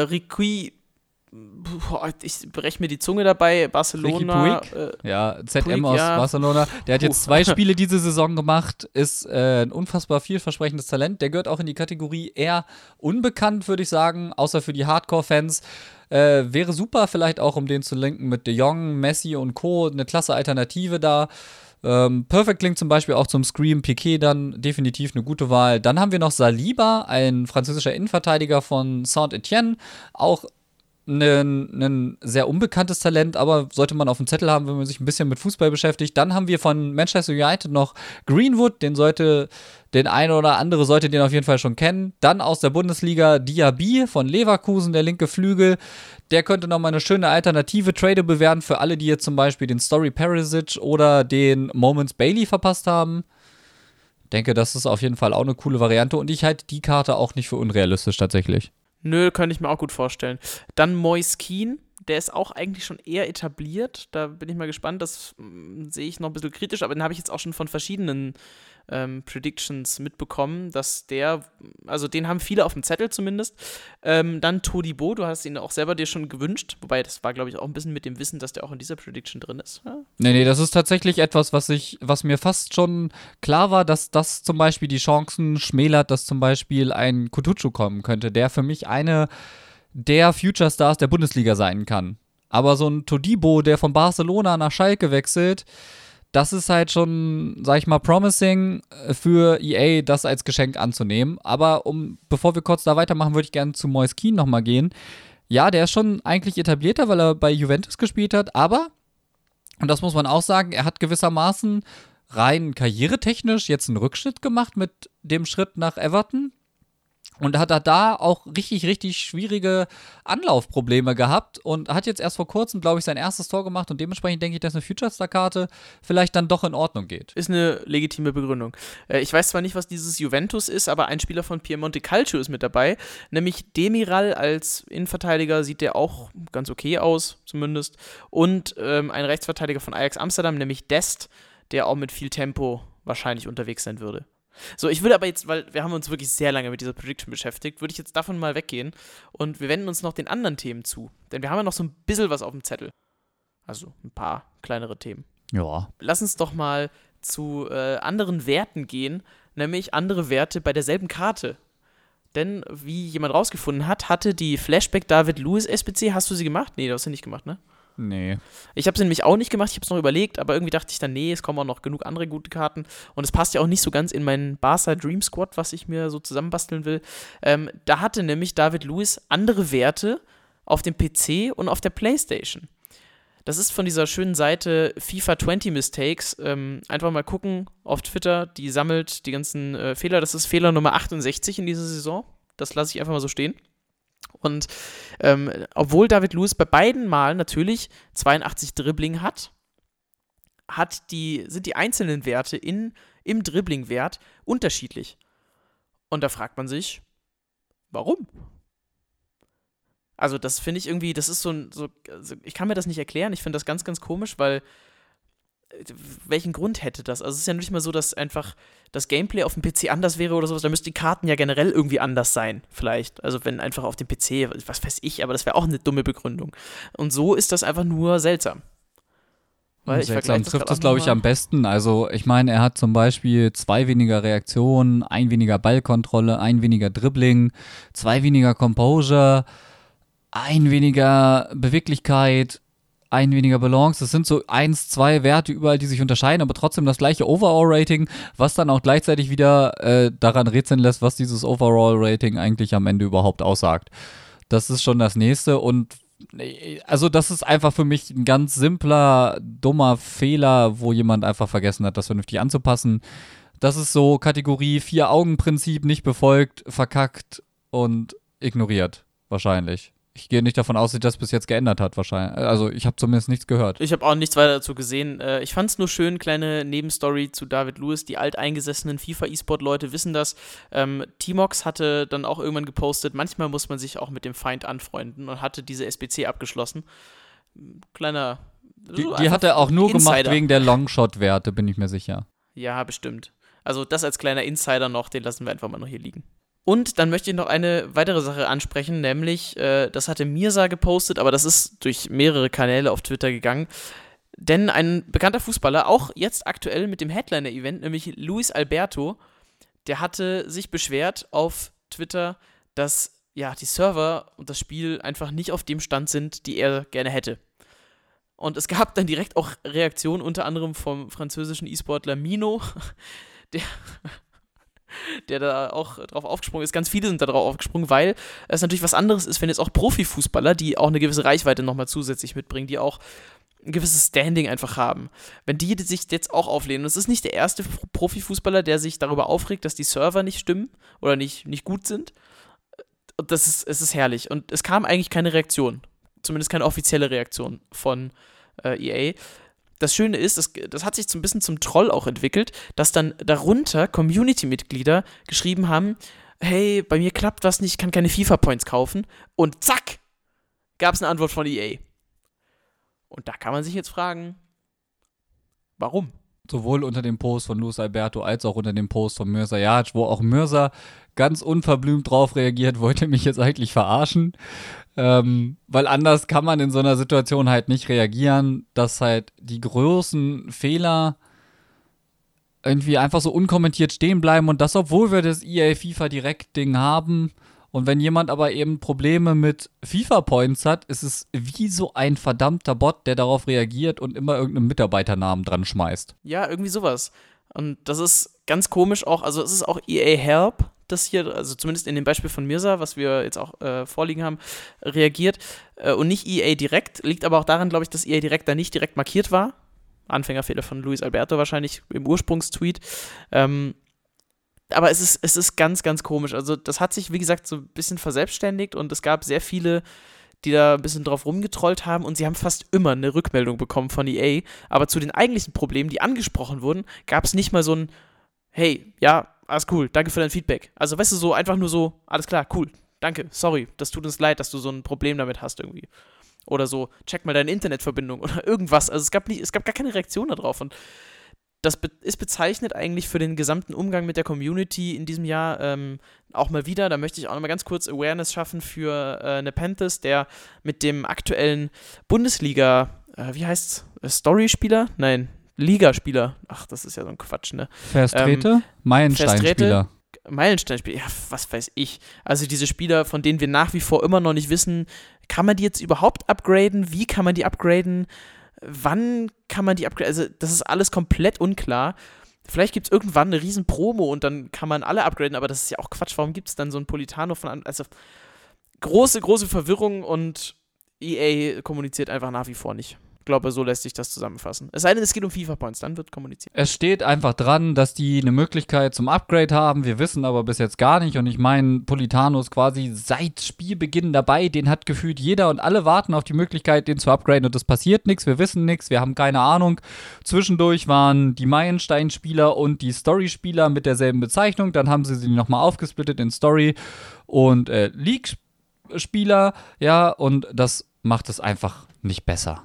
Riqui ich breche mir die Zunge dabei. Barcelona. Äh, ja, ZM Puig, aus ja. Barcelona. Der hat Puh. jetzt zwei Spiele diese Saison gemacht, ist äh, ein unfassbar vielversprechendes Talent. Der gehört auch in die Kategorie eher unbekannt, würde ich sagen, außer für die Hardcore-Fans. Äh, wäre super, vielleicht auch, um den zu linken mit De Jong, Messi und Co. Eine klasse Alternative da. Ähm, Perfect klingt zum Beispiel auch zum Scream Piquet dann definitiv eine gute Wahl. Dann haben wir noch Saliba, ein französischer Innenverteidiger von Saint-Etienne. Auch ein sehr unbekanntes Talent, aber sollte man auf dem Zettel haben, wenn man sich ein bisschen mit Fußball beschäftigt. Dann haben wir von Manchester United noch Greenwood, den sollte den eine oder andere sollte den auf jeden Fall schon kennen. Dann aus der Bundesliga Diaby von Leverkusen, der linke Flügel. Der könnte nochmal eine schöne Alternative Trade bewerten für alle, die jetzt zum Beispiel den Story Perisic oder den Moments Bailey verpasst haben. Denke, das ist auf jeden Fall auch eine coole Variante und ich halte die Karte auch nicht für unrealistisch tatsächlich. Nö, könnte ich mir auch gut vorstellen. Dann Mois Keen, der ist auch eigentlich schon eher etabliert. Da bin ich mal gespannt. Das hm, sehe ich noch ein bisschen kritisch, aber den habe ich jetzt auch schon von verschiedenen ähm, Predictions mitbekommen, dass der, also den haben viele auf dem Zettel zumindest. Ähm, dann Todibo, du hast ihn auch selber dir schon gewünscht, wobei das war, glaube ich, auch ein bisschen mit dem Wissen, dass der auch in dieser Prediction drin ist. Ja? Nee, nee, das ist tatsächlich etwas, was ich, was mir fast schon klar war, dass das zum Beispiel die Chancen schmälert, dass zum Beispiel ein Kutucu kommen könnte, der für mich eine der Future Stars der Bundesliga sein kann. Aber so ein Todibo, der von Barcelona nach Schalke wechselt, das ist halt schon, sag ich mal, promising äh, für EA, das als Geschenk anzunehmen. Aber um, bevor wir kurz da weitermachen, würde ich gerne zu Moise Keane nochmal gehen. Ja, der ist schon eigentlich etablierter, weil er bei Juventus gespielt hat, aber, und das muss man auch sagen, er hat gewissermaßen rein karrieretechnisch jetzt einen Rückschritt gemacht mit dem Schritt nach Everton. Und hat da auch richtig, richtig schwierige Anlaufprobleme gehabt und hat jetzt erst vor kurzem, glaube ich, sein erstes Tor gemacht und dementsprechend denke ich, dass eine Future Star-Karte vielleicht dann doch in Ordnung geht. Ist eine legitime Begründung. Äh, ich weiß zwar nicht, was dieses Juventus ist, aber ein Spieler von Piemonte Calcio ist mit dabei, nämlich Demiral als Innenverteidiger sieht der auch ganz okay aus, zumindest. Und ähm, ein Rechtsverteidiger von Ajax Amsterdam, nämlich Dest, der auch mit viel Tempo wahrscheinlich unterwegs sein würde. So, ich würde aber jetzt, weil wir haben uns wirklich sehr lange mit dieser Prediction beschäftigt, würde ich jetzt davon mal weggehen und wir wenden uns noch den anderen Themen zu. Denn wir haben ja noch so ein bisschen was auf dem Zettel. Also ein paar kleinere Themen. Ja. Lass uns doch mal zu äh, anderen Werten gehen, nämlich andere Werte bei derselben Karte. Denn, wie jemand rausgefunden hat, hatte die Flashback David Lewis SBC, hast du sie gemacht? Nee, du hast sie nicht gemacht, ne? Nee. Ich habe sie nämlich auch nicht gemacht, ich habe es noch überlegt, aber irgendwie dachte ich dann, nee, es kommen auch noch genug andere gute Karten und es passt ja auch nicht so ganz in meinen Barca Dream Squad, was ich mir so zusammenbasteln will. Ähm, da hatte nämlich David Lewis andere Werte auf dem PC und auf der Playstation. Das ist von dieser schönen Seite FIFA 20 Mistakes. Ähm, einfach mal gucken auf Twitter, die sammelt die ganzen äh, Fehler. Das ist Fehler Nummer 68 in dieser Saison. Das lasse ich einfach mal so stehen. Und ähm, obwohl David Lewis bei beiden Malen natürlich 82 Dribbling hat, hat die, sind die einzelnen Werte in, im Dribbling-Wert unterschiedlich. Und da fragt man sich, warum? Also, das finde ich irgendwie, das ist so ein, so, also ich kann mir das nicht erklären. Ich finde das ganz, ganz komisch, weil welchen Grund hätte das? Also es ist ja nicht mal so, dass einfach das Gameplay auf dem PC anders wäre oder sowas. Da müssten die Karten ja generell irgendwie anders sein, vielleicht. Also wenn einfach auf dem PC, was weiß ich, aber das wäre auch eine dumme Begründung. Und so ist das einfach nur seltsam. Weil ich seltsam trifft das, glaube ich, am besten. Also ich meine, er hat zum Beispiel zwei weniger Reaktionen, ein weniger Ballkontrolle, ein weniger Dribbling, zwei weniger Composure, ein weniger Beweglichkeit, ein weniger Balance. Das sind so eins, zwei Werte überall, die sich unterscheiden, aber trotzdem das gleiche Overall-Rating, was dann auch gleichzeitig wieder äh, daran rätseln lässt, was dieses Overall-Rating eigentlich am Ende überhaupt aussagt. Das ist schon das nächste und also das ist einfach für mich ein ganz simpler, dummer Fehler, wo jemand einfach vergessen hat, das vernünftig anzupassen. Das ist so Kategorie Vier-Augen-Prinzip nicht befolgt, verkackt und ignoriert. Wahrscheinlich ich gehe nicht davon aus, dass sich das bis jetzt geändert hat, wahrscheinlich. Also ich habe zumindest nichts gehört. Ich habe auch nichts weiter dazu gesehen. Äh, ich fand es nur schön, kleine Nebenstory zu David Lewis. Die alteingesessenen FIFA-E-Sport-Leute wissen das. Ähm, Timox hatte dann auch irgendwann gepostet, manchmal muss man sich auch mit dem Feind anfreunden und hatte diese SBC abgeschlossen. Kleiner. Die, die hat er auch nur Insider. gemacht wegen der Longshot-Werte, bin ich mir sicher. Ja, bestimmt. Also das als kleiner Insider noch, den lassen wir einfach mal noch hier liegen. Und dann möchte ich noch eine weitere Sache ansprechen, nämlich, äh, das hatte Mirsa gepostet, aber das ist durch mehrere Kanäle auf Twitter gegangen. Denn ein bekannter Fußballer, auch jetzt aktuell mit dem Headliner-Event, nämlich Luis Alberto, der hatte sich beschwert auf Twitter, dass ja die Server und das Spiel einfach nicht auf dem Stand sind, die er gerne hätte. Und es gab dann direkt auch Reaktionen, unter anderem vom französischen E-Sportler Mino, der der da auch drauf aufgesprungen ist. Ganz viele sind da drauf aufgesprungen, weil es natürlich was anderes ist, wenn jetzt auch Profifußballer, die auch eine gewisse Reichweite nochmal zusätzlich mitbringen, die auch ein gewisses Standing einfach haben. Wenn die sich jetzt auch auflehnen, und es ist nicht der erste Profifußballer, der sich darüber aufregt, dass die Server nicht stimmen oder nicht, nicht gut sind. Das ist, es ist herrlich. Und es kam eigentlich keine Reaktion. Zumindest keine offizielle Reaktion von äh, EA das Schöne ist, das, das hat sich so ein bisschen zum Troll auch entwickelt, dass dann darunter Community-Mitglieder geschrieben haben, hey, bei mir klappt was nicht, ich kann keine FIFA-Points kaufen. Und zack, gab es eine Antwort von EA. Und da kann man sich jetzt fragen, warum? Sowohl unter dem Post von Luis Alberto als auch unter dem Post von Mirza Jac, wo auch Mirza ganz unverblümt drauf reagiert, wollte mich jetzt eigentlich verarschen. Ähm, weil anders kann man in so einer Situation halt nicht reagieren, dass halt die großen Fehler irgendwie einfach so unkommentiert stehen bleiben und das, obwohl wir das EA FIFA Direkt Ding haben Und wenn jemand aber eben Probleme mit FIFA-Points hat, ist es wie so ein verdammter Bot, der darauf reagiert und immer irgendeinen Mitarbeiternamen dran schmeißt. Ja, irgendwie sowas. Und das ist ganz komisch auch, also es ist auch EA Help, das hier, also zumindest in dem Beispiel von Mirza, was wir jetzt auch äh, vorliegen haben, reagiert äh, und nicht EA direkt. Liegt aber auch daran, glaube ich, dass EA direkt da nicht direkt markiert war. Anfängerfehler von Luis Alberto wahrscheinlich im Ursprungstweet. Ähm, aber es ist, es ist ganz, ganz komisch. Also, das hat sich, wie gesagt, so ein bisschen verselbstständigt und es gab sehr viele, die da ein bisschen drauf rumgetrollt haben und sie haben fast immer eine Rückmeldung bekommen von EA. Aber zu den eigentlichen Problemen, die angesprochen wurden, gab es nicht mal so ein, hey, ja, alles cool, danke für dein Feedback. Also, weißt du, so einfach nur so, alles klar, cool, danke, sorry, das tut uns leid, dass du so ein Problem damit hast irgendwie. Oder so, check mal deine Internetverbindung oder irgendwas. Also, es gab, nicht, es gab gar keine Reaktion darauf und das be ist bezeichnet eigentlich für den gesamten Umgang mit der Community in diesem Jahr ähm, auch mal wieder. Da möchte ich auch noch mal ganz kurz Awareness schaffen für äh, Nepenthes, der mit dem aktuellen Bundesliga, äh, wie heißt's, äh, Story-Spieler? Nein, Ligaspieler. Ach, das ist ja so ein Quatsch, ne? Verstrete? Ähm, Meilensteinspieler. Meilensteinspieler, ja, was weiß ich. Also diese Spieler, von denen wir nach wie vor immer noch nicht wissen, kann man die jetzt überhaupt upgraden? Wie kann man die upgraden? Wann kann man die upgraden? Also das ist alles komplett unklar. Vielleicht gibt es irgendwann eine riesen Promo und dann kann man alle upgraden, aber das ist ja auch Quatsch. Warum gibt es dann so ein Politano von... Also große, große Verwirrung und EA kommuniziert einfach nach wie vor nicht glaube, so lässt sich das zusammenfassen. Es sei denn, es geht um FIFA-Points, dann wird kommuniziert. Es steht einfach dran, dass die eine Möglichkeit zum Upgrade haben. Wir wissen aber bis jetzt gar nicht. Und ich meine, Politano ist quasi seit Spielbeginn dabei. Den hat gefühlt jeder und alle warten auf die Möglichkeit, den zu upgraden. Und es passiert nichts. Wir wissen nichts. Wir haben keine Ahnung. Zwischendurch waren die Meilenstein-Spieler und die Story-Spieler mit derselben Bezeichnung. Dann haben sie sie nochmal aufgesplittet in Story und äh, League-Spieler. Ja, und das macht es einfach nicht besser.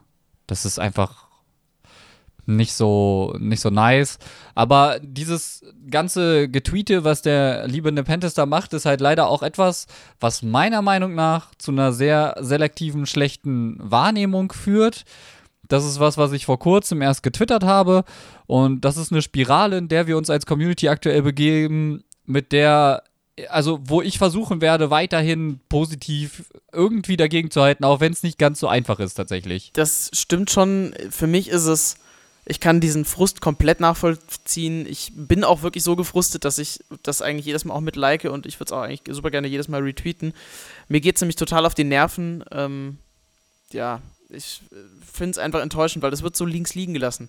Das ist einfach nicht so, nicht so nice. Aber dieses ganze Getweete, was der liebe Nepenthes da macht, ist halt leider auch etwas, was meiner Meinung nach zu einer sehr selektiven, schlechten Wahrnehmung führt. Das ist was, was ich vor kurzem erst getwittert habe. Und das ist eine Spirale, in der wir uns als Community aktuell begeben, mit der also wo ich versuchen werde, weiterhin positiv irgendwie dagegen zu halten, auch wenn es nicht ganz so einfach ist tatsächlich. Das stimmt schon. Für mich ist es, ich kann diesen Frust komplett nachvollziehen. Ich bin auch wirklich so gefrustet, dass ich das eigentlich jedes Mal auch mit like und ich würde es auch eigentlich super gerne jedes Mal retweeten. Mir geht es nämlich total auf die Nerven. Ähm, ja, ich finde es einfach enttäuschend, weil das wird so links liegen gelassen.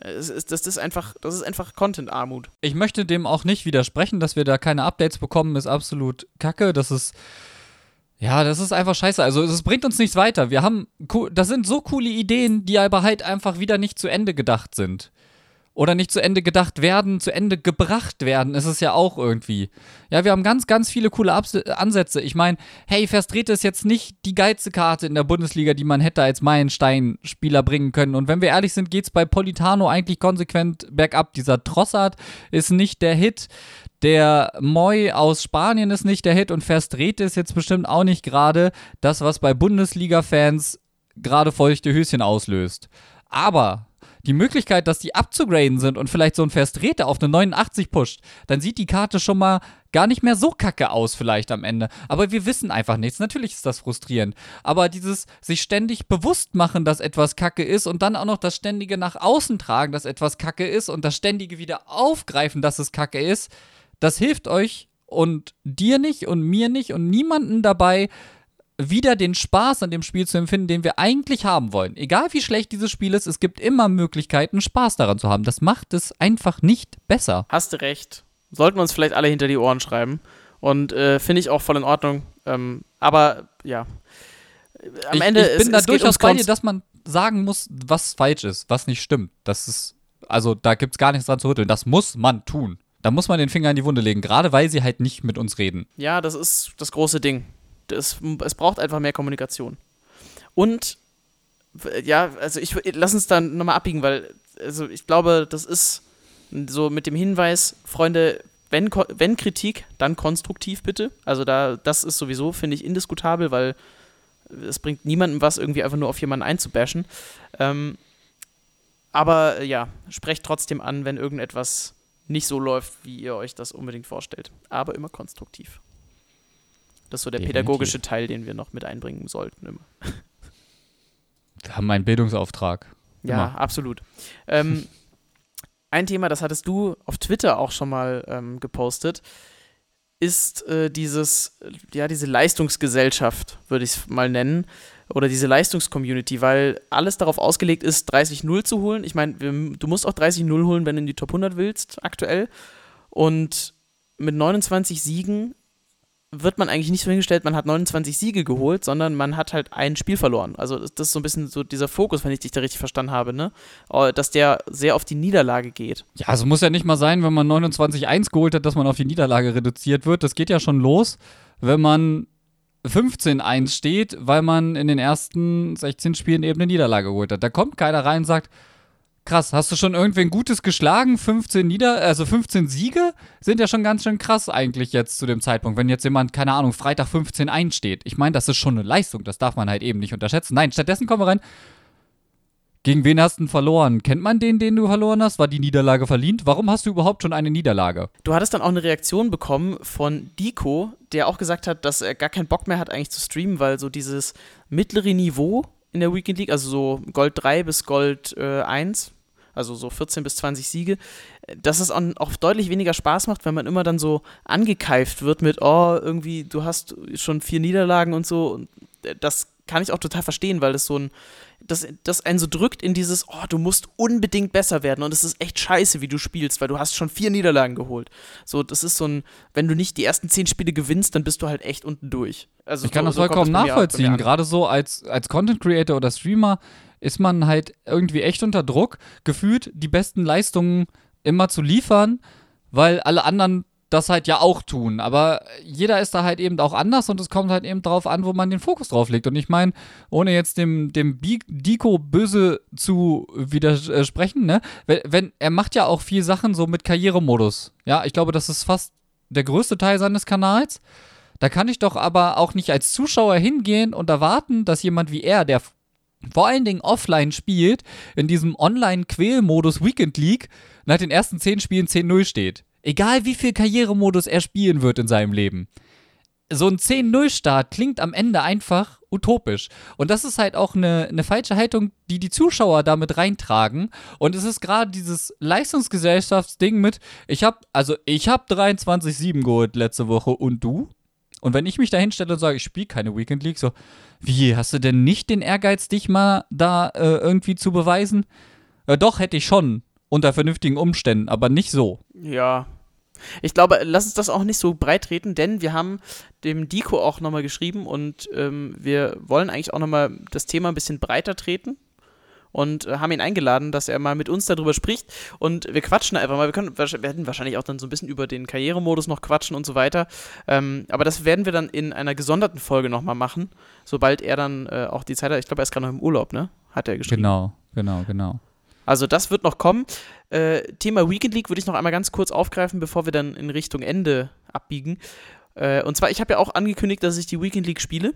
Das ist, das ist einfach, das ist einfach Content-Armut. Ich möchte dem auch nicht widersprechen, dass wir da keine Updates bekommen, ist absolut kacke. Das ist. Ja, das ist einfach scheiße. Also, es bringt uns nichts weiter. Wir haben. Das sind so coole Ideen, die aber halt einfach wieder nicht zu Ende gedacht sind oder nicht zu Ende gedacht werden, zu Ende gebracht werden, ist es ja auch irgendwie. Ja, wir haben ganz, ganz viele coole Abs Ansätze. Ich meine, hey, Verstrete ist jetzt nicht die geilste Karte in der Bundesliga, die man hätte als Meilenstein-Spieler bringen können. Und wenn wir ehrlich sind, geht es bei Politano eigentlich konsequent bergab. Dieser Trossard ist nicht der Hit. Der Moy aus Spanien ist nicht der Hit und Verstrete ist jetzt bestimmt auch nicht gerade das, was bei Bundesliga-Fans gerade feuchte Höschen auslöst. Aber die Möglichkeit, dass die abzugraden sind und vielleicht so ein Verstreter auf eine 89 pusht, dann sieht die Karte schon mal gar nicht mehr so kacke aus, vielleicht am Ende. Aber wir wissen einfach nichts. Natürlich ist das frustrierend. Aber dieses sich ständig bewusst machen, dass etwas kacke ist und dann auch noch das ständige nach außen tragen, dass etwas kacke ist und das ständige wieder aufgreifen, dass es kacke ist, das hilft euch und dir nicht und mir nicht und niemanden dabei, wieder den Spaß an dem Spiel zu empfinden, den wir eigentlich haben wollen. Egal wie schlecht dieses Spiel ist, es gibt immer Möglichkeiten, Spaß daran zu haben. Das macht es einfach nicht besser. Hast du recht. Sollten wir uns vielleicht alle hinter die Ohren schreiben. Und äh, finde ich auch voll in Ordnung. Ähm, aber ja. Am ich, Ende ich bin es, da durchaus bei dir, dass man sagen muss, was falsch ist, was nicht stimmt. Das ist, also da gibt es gar nichts dran zu rütteln. Das muss man tun. Da muss man den Finger in die Wunde legen, gerade weil sie halt nicht mit uns reden. Ja, das ist das große Ding es, es braucht einfach mehr Kommunikation. Und ja, also ich lass uns dann nochmal abbiegen, weil also ich glaube, das ist so mit dem Hinweis, Freunde, wenn, wenn Kritik, dann konstruktiv bitte. Also da, das ist sowieso, finde ich, indiskutabel, weil es bringt niemandem was, irgendwie einfach nur auf jemanden einzubashen. Ähm, aber ja, sprecht trotzdem an, wenn irgendetwas nicht so läuft, wie ihr euch das unbedingt vorstellt. Aber immer konstruktiv. Das ist so der Definitiv. pädagogische Teil, den wir noch mit einbringen sollten. Immer. Wir haben einen Bildungsauftrag. Ja, Immer. absolut. Ähm, ein Thema, das hattest du auf Twitter auch schon mal ähm, gepostet, ist äh, dieses, ja, diese Leistungsgesellschaft, würde ich es mal nennen, oder diese Leistungscommunity, weil alles darauf ausgelegt ist, 30-0 zu holen. Ich meine, du musst auch 30-0 holen, wenn du in die Top 100 willst, aktuell. Und mit 29 Siegen wird man eigentlich nicht so hingestellt, man hat 29 Siege geholt, sondern man hat halt ein Spiel verloren. Also das ist so ein bisschen so dieser Fokus, wenn ich dich da richtig verstanden habe, ne? Oh, Dass der sehr auf die Niederlage geht. Ja, also muss ja nicht mal sein, wenn man 29-1 geholt hat, dass man auf die Niederlage reduziert wird. Das geht ja schon los, wenn man 15-1 steht, weil man in den ersten 16 Spielen eben eine Niederlage geholt hat. Da kommt keiner rein und sagt, krass, hast du schon irgendwen Gutes geschlagen? 15 Nieder, also 15 Siege sind ja schon ganz schön krass eigentlich jetzt zu dem Zeitpunkt. Wenn jetzt jemand, keine Ahnung, Freitag 15 einsteht. Ich meine, das ist schon eine Leistung, das darf man halt eben nicht unterschätzen. Nein, stattdessen kommen wir rein. Gegen wen hast du verloren? Kennt man den, den du verloren hast? War die Niederlage verdient? Warum hast du überhaupt schon eine Niederlage? Du hattest dann auch eine Reaktion bekommen von Dico, der auch gesagt hat, dass er gar keinen Bock mehr hat, eigentlich zu streamen, weil so dieses mittlere Niveau in der Weekend League, also so Gold 3 bis Gold äh, 1, also so 14 bis 20 Siege, dass es auch, deutlich weniger Spaß macht, wenn man immer dann so angekeift wird mit, oh, irgendwie, du hast schon vier Niederlagen und so. Und das kann ich auch total verstehen, weil das so ein, das, das einen so drückt in dieses, oh, du musst unbedingt besser werden und es ist echt scheiße, wie du spielst, weil du hast schon vier Niederlagen geholt. So, das ist so ein, wenn du nicht die ersten zehn Spiele gewinnst, dann bist du halt echt unten durch. Also ich kann so, das so vollkommen nachvollziehen. Gerade so als, als Content Creator oder Streamer ist man halt irgendwie echt unter Druck, gefühlt die besten Leistungen immer zu liefern, weil alle anderen das halt ja auch tun. Aber jeder ist da halt eben auch anders und es kommt halt eben darauf an, wo man den Fokus drauf legt. Und ich meine, ohne jetzt dem, dem Diko böse zu widersprechen, ne? Wenn, wenn, er macht ja auch viel Sachen so mit Karrieremodus. Ja, ich glaube, das ist fast der größte Teil seines Kanals. Da kann ich doch aber auch nicht als Zuschauer hingehen und erwarten, dass jemand wie er, der vor allen Dingen offline spielt, in diesem Online-Quäl-Modus Weekend League nach den ersten 10 Spielen 10-0 steht. Egal wie viel Karrieremodus er spielen wird in seinem Leben. So ein 10-0-Start klingt am Ende einfach utopisch. Und das ist halt auch eine, eine falsche Haltung, die die Zuschauer damit reintragen. Und es ist gerade dieses Leistungsgesellschaftsding mit, ich habe, also ich habe 23-7 geholt letzte Woche und du? Und wenn ich mich da hinstelle und sage, ich spiele keine Weekend League, so, wie, hast du denn nicht den Ehrgeiz, dich mal da äh, irgendwie zu beweisen? Äh, doch, hätte ich schon. Unter vernünftigen Umständen, aber nicht so. Ja. Ich glaube, lass uns das auch nicht so breit treten, denn wir haben dem Dico auch nochmal geschrieben und ähm, wir wollen eigentlich auch nochmal das Thema ein bisschen breiter treten und äh, haben ihn eingeladen, dass er mal mit uns darüber spricht und wir quatschen einfach mal. Wir können wir werden wahrscheinlich auch dann so ein bisschen über den Karrieremodus noch quatschen und so weiter. Ähm, aber das werden wir dann in einer gesonderten Folge nochmal machen, sobald er dann äh, auch die Zeit hat. Ich glaube, er ist gerade noch im Urlaub, ne? Hat er geschrieben. Genau, genau, genau. Also das wird noch kommen. Äh, Thema Weekend League würde ich noch einmal ganz kurz aufgreifen, bevor wir dann in Richtung Ende abbiegen. Äh, und zwar, ich habe ja auch angekündigt, dass ich die Weekend League spiele.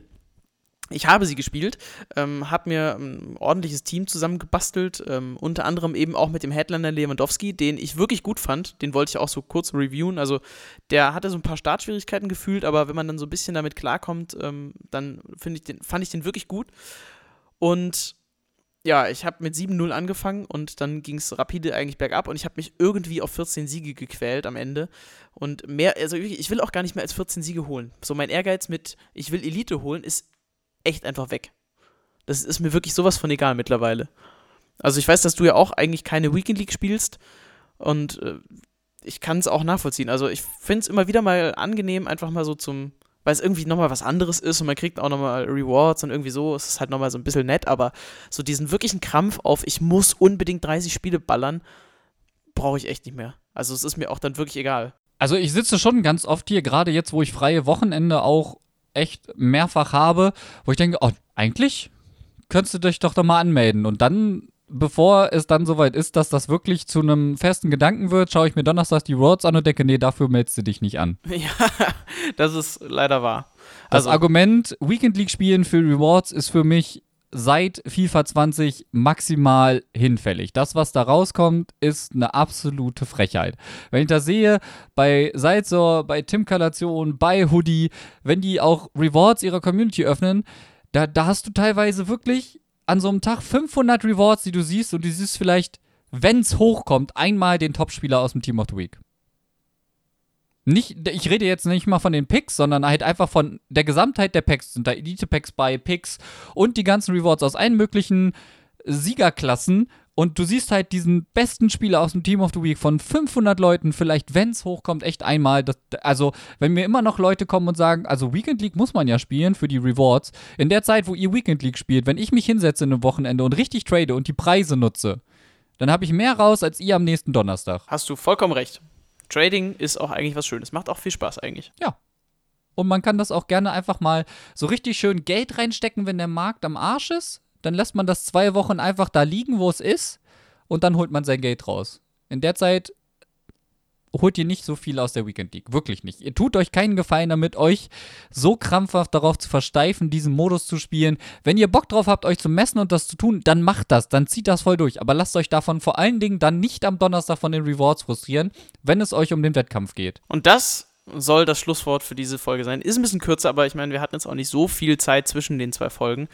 Ich habe sie gespielt, ähm, habe mir ein ordentliches Team zusammengebastelt, ähm, unter anderem eben auch mit dem Headliner Lewandowski, den ich wirklich gut fand. Den wollte ich auch so kurz reviewen. Also der hatte so ein paar Startschwierigkeiten gefühlt, aber wenn man dann so ein bisschen damit klarkommt, ähm, dann ich den, fand ich den wirklich gut. Und ja, ich habe mit 7-0 angefangen und dann ging es rapide eigentlich bergab und ich habe mich irgendwie auf 14 Siege gequält am Ende. Und mehr, also ich will auch gar nicht mehr als 14 Siege holen. So mein Ehrgeiz mit, ich will Elite holen, ist echt einfach weg. Das ist mir wirklich sowas von egal mittlerweile. Also ich weiß, dass du ja auch eigentlich keine Weekend League spielst und äh, ich kann es auch nachvollziehen. Also ich finde es immer wieder mal angenehm, einfach mal so zum, weil es irgendwie nochmal was anderes ist und man kriegt auch nochmal Rewards und irgendwie so, es ist halt nochmal so ein bisschen nett, aber so diesen wirklichen Krampf auf, ich muss unbedingt 30 Spiele ballern, brauche ich echt nicht mehr. Also es ist mir auch dann wirklich egal. Also ich sitze schon ganz oft hier, gerade jetzt, wo ich freie Wochenende auch echt mehrfach habe, wo ich denke, oh, eigentlich könntest du dich doch da mal anmelden. Und dann, bevor es dann soweit ist, dass das wirklich zu einem festen Gedanken wird, schaue ich mir donnerstags die Rewards an und denke, nee, dafür meldest du dich nicht an. Ja, das ist leider wahr. Das Also, Argument, Weekend League spielen für Rewards ist für mich seit FIFA 20 maximal hinfällig. Das, was da rauskommt, ist eine absolute Frechheit. Wenn ich das sehe, bei Salzor, bei Timkalation, bei Hoodie, wenn die auch Rewards ihrer Community öffnen, da, da hast du teilweise wirklich an so einem Tag 500 Rewards, die du siehst und du siehst vielleicht, wenn es hochkommt, einmal den Topspieler aus dem Team of the Week. Nicht, ich rede jetzt nicht mal von den Picks, sondern halt einfach von der Gesamtheit der Packs. Sind da Elite-Packs bei, Picks und die ganzen Rewards aus allen möglichen Siegerklassen. Und du siehst halt diesen besten Spieler aus dem Team of the Week von 500 Leuten, vielleicht, wenn es hochkommt, echt einmal. Das, also, wenn mir immer noch Leute kommen und sagen, also Weekend League muss man ja spielen für die Rewards. In der Zeit, wo ihr Weekend League spielt, wenn ich mich hinsetze in einem Wochenende und richtig trade und die Preise nutze, dann habe ich mehr raus als ihr am nächsten Donnerstag. Hast du vollkommen recht. Trading ist auch eigentlich was Schönes. Macht auch viel Spaß eigentlich. Ja. Und man kann das auch gerne einfach mal so richtig schön Geld reinstecken, wenn der Markt am Arsch ist. Dann lässt man das zwei Wochen einfach da liegen, wo es ist. Und dann holt man sein Geld raus. In der Zeit holt ihr nicht so viel aus der Weekend League. Wirklich nicht. Ihr tut euch keinen Gefallen damit, euch so krampfhaft darauf zu versteifen, diesen Modus zu spielen. Wenn ihr Bock drauf habt, euch zu messen und das zu tun, dann macht das. Dann zieht das voll durch. Aber lasst euch davon vor allen Dingen dann nicht am Donnerstag von den Rewards frustrieren, wenn es euch um den Wettkampf geht. Und das soll das Schlusswort für diese Folge sein. Ist ein bisschen kürzer, aber ich meine, wir hatten jetzt auch nicht so viel Zeit zwischen den zwei Folgen.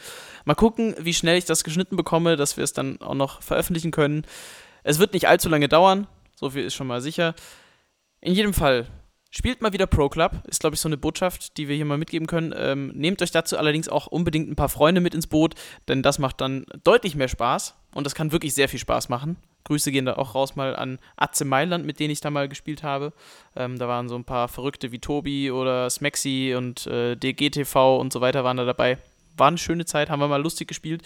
Mal gucken, wie schnell ich das geschnitten bekomme, dass wir es dann auch noch veröffentlichen können. Es wird nicht allzu lange dauern, so viel ist schon mal sicher. In jedem Fall, spielt mal wieder Pro Club, ist glaube ich so eine Botschaft, die wir hier mal mitgeben können. Ähm, nehmt euch dazu allerdings auch unbedingt ein paar Freunde mit ins Boot, denn das macht dann deutlich mehr Spaß und das kann wirklich sehr viel Spaß machen. Grüße gehen da auch raus mal an Atze Mailand, mit denen ich da mal gespielt habe. Ähm, da waren so ein paar Verrückte wie Tobi oder Smexy und äh, DGTV und so weiter waren da dabei. War eine schöne Zeit, haben wir mal lustig gespielt.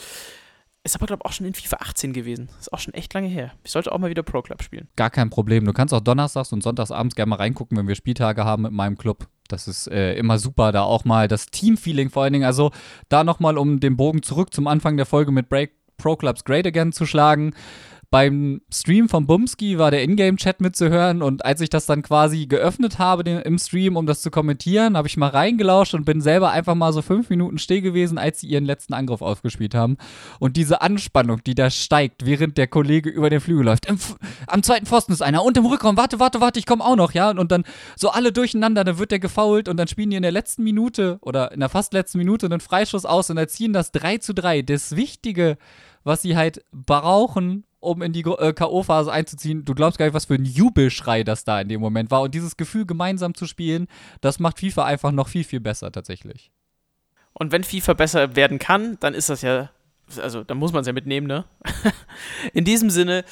Ist aber, glaube ich, auch schon in FIFA 18 gewesen. Ist auch schon echt lange her. Ich sollte auch mal wieder Pro Club spielen. Gar kein Problem. Du kannst auch donnerstags und sonntagsabends gerne mal reingucken, wenn wir Spieltage haben mit meinem Club. Das ist äh, immer super, da auch mal das Teamfeeling vor allen Dingen. Also da nochmal, um den Bogen zurück zum Anfang der Folge mit Break Pro Clubs Great Again zu schlagen beim Stream von Bumski war der Ingame-Chat mitzuhören und als ich das dann quasi geöffnet habe den, im Stream, um das zu kommentieren, habe ich mal reingelauscht und bin selber einfach mal so fünf Minuten still gewesen, als sie ihren letzten Angriff aufgespielt haben. Und diese Anspannung, die da steigt, während der Kollege über den Flügel läuft. Am zweiten Pfosten ist einer und im Rückraum, warte, warte, warte, ich komme auch noch, ja. Und dann so alle durcheinander, dann wird der gefault und dann spielen die in der letzten Minute oder in der fast letzten Minute einen Freischuss aus und erziehen das 3 zu 3. Das Wichtige, was sie halt brauchen, um in die äh, K.O.-Phase einzuziehen. Du glaubst gar nicht, was für ein Jubelschrei das da in dem Moment war. Und dieses Gefühl, gemeinsam zu spielen, das macht FIFA einfach noch viel, viel besser tatsächlich. Und wenn FIFA besser werden kann, dann ist das ja, also dann muss man es ja mitnehmen, ne? in diesem Sinne,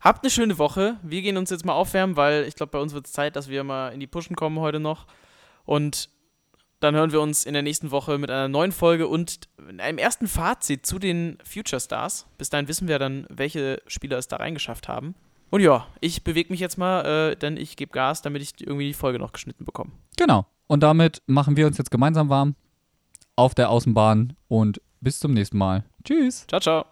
habt eine schöne Woche. Wir gehen uns jetzt mal aufwärmen, weil ich glaube, bei uns wird es Zeit, dass wir mal in die Pushen kommen heute noch. Und dann hören wir uns in der nächsten Woche mit einer neuen Folge und einem ersten Fazit zu den Future Stars. Bis dahin wissen wir dann, welche Spieler es da reingeschafft haben. Und ja, ich bewege mich jetzt mal, äh, denn ich gebe Gas, damit ich irgendwie die Folge noch geschnitten bekomme. Genau. Und damit machen wir uns jetzt gemeinsam warm auf der Außenbahn und bis zum nächsten Mal. Tschüss. Ciao, ciao.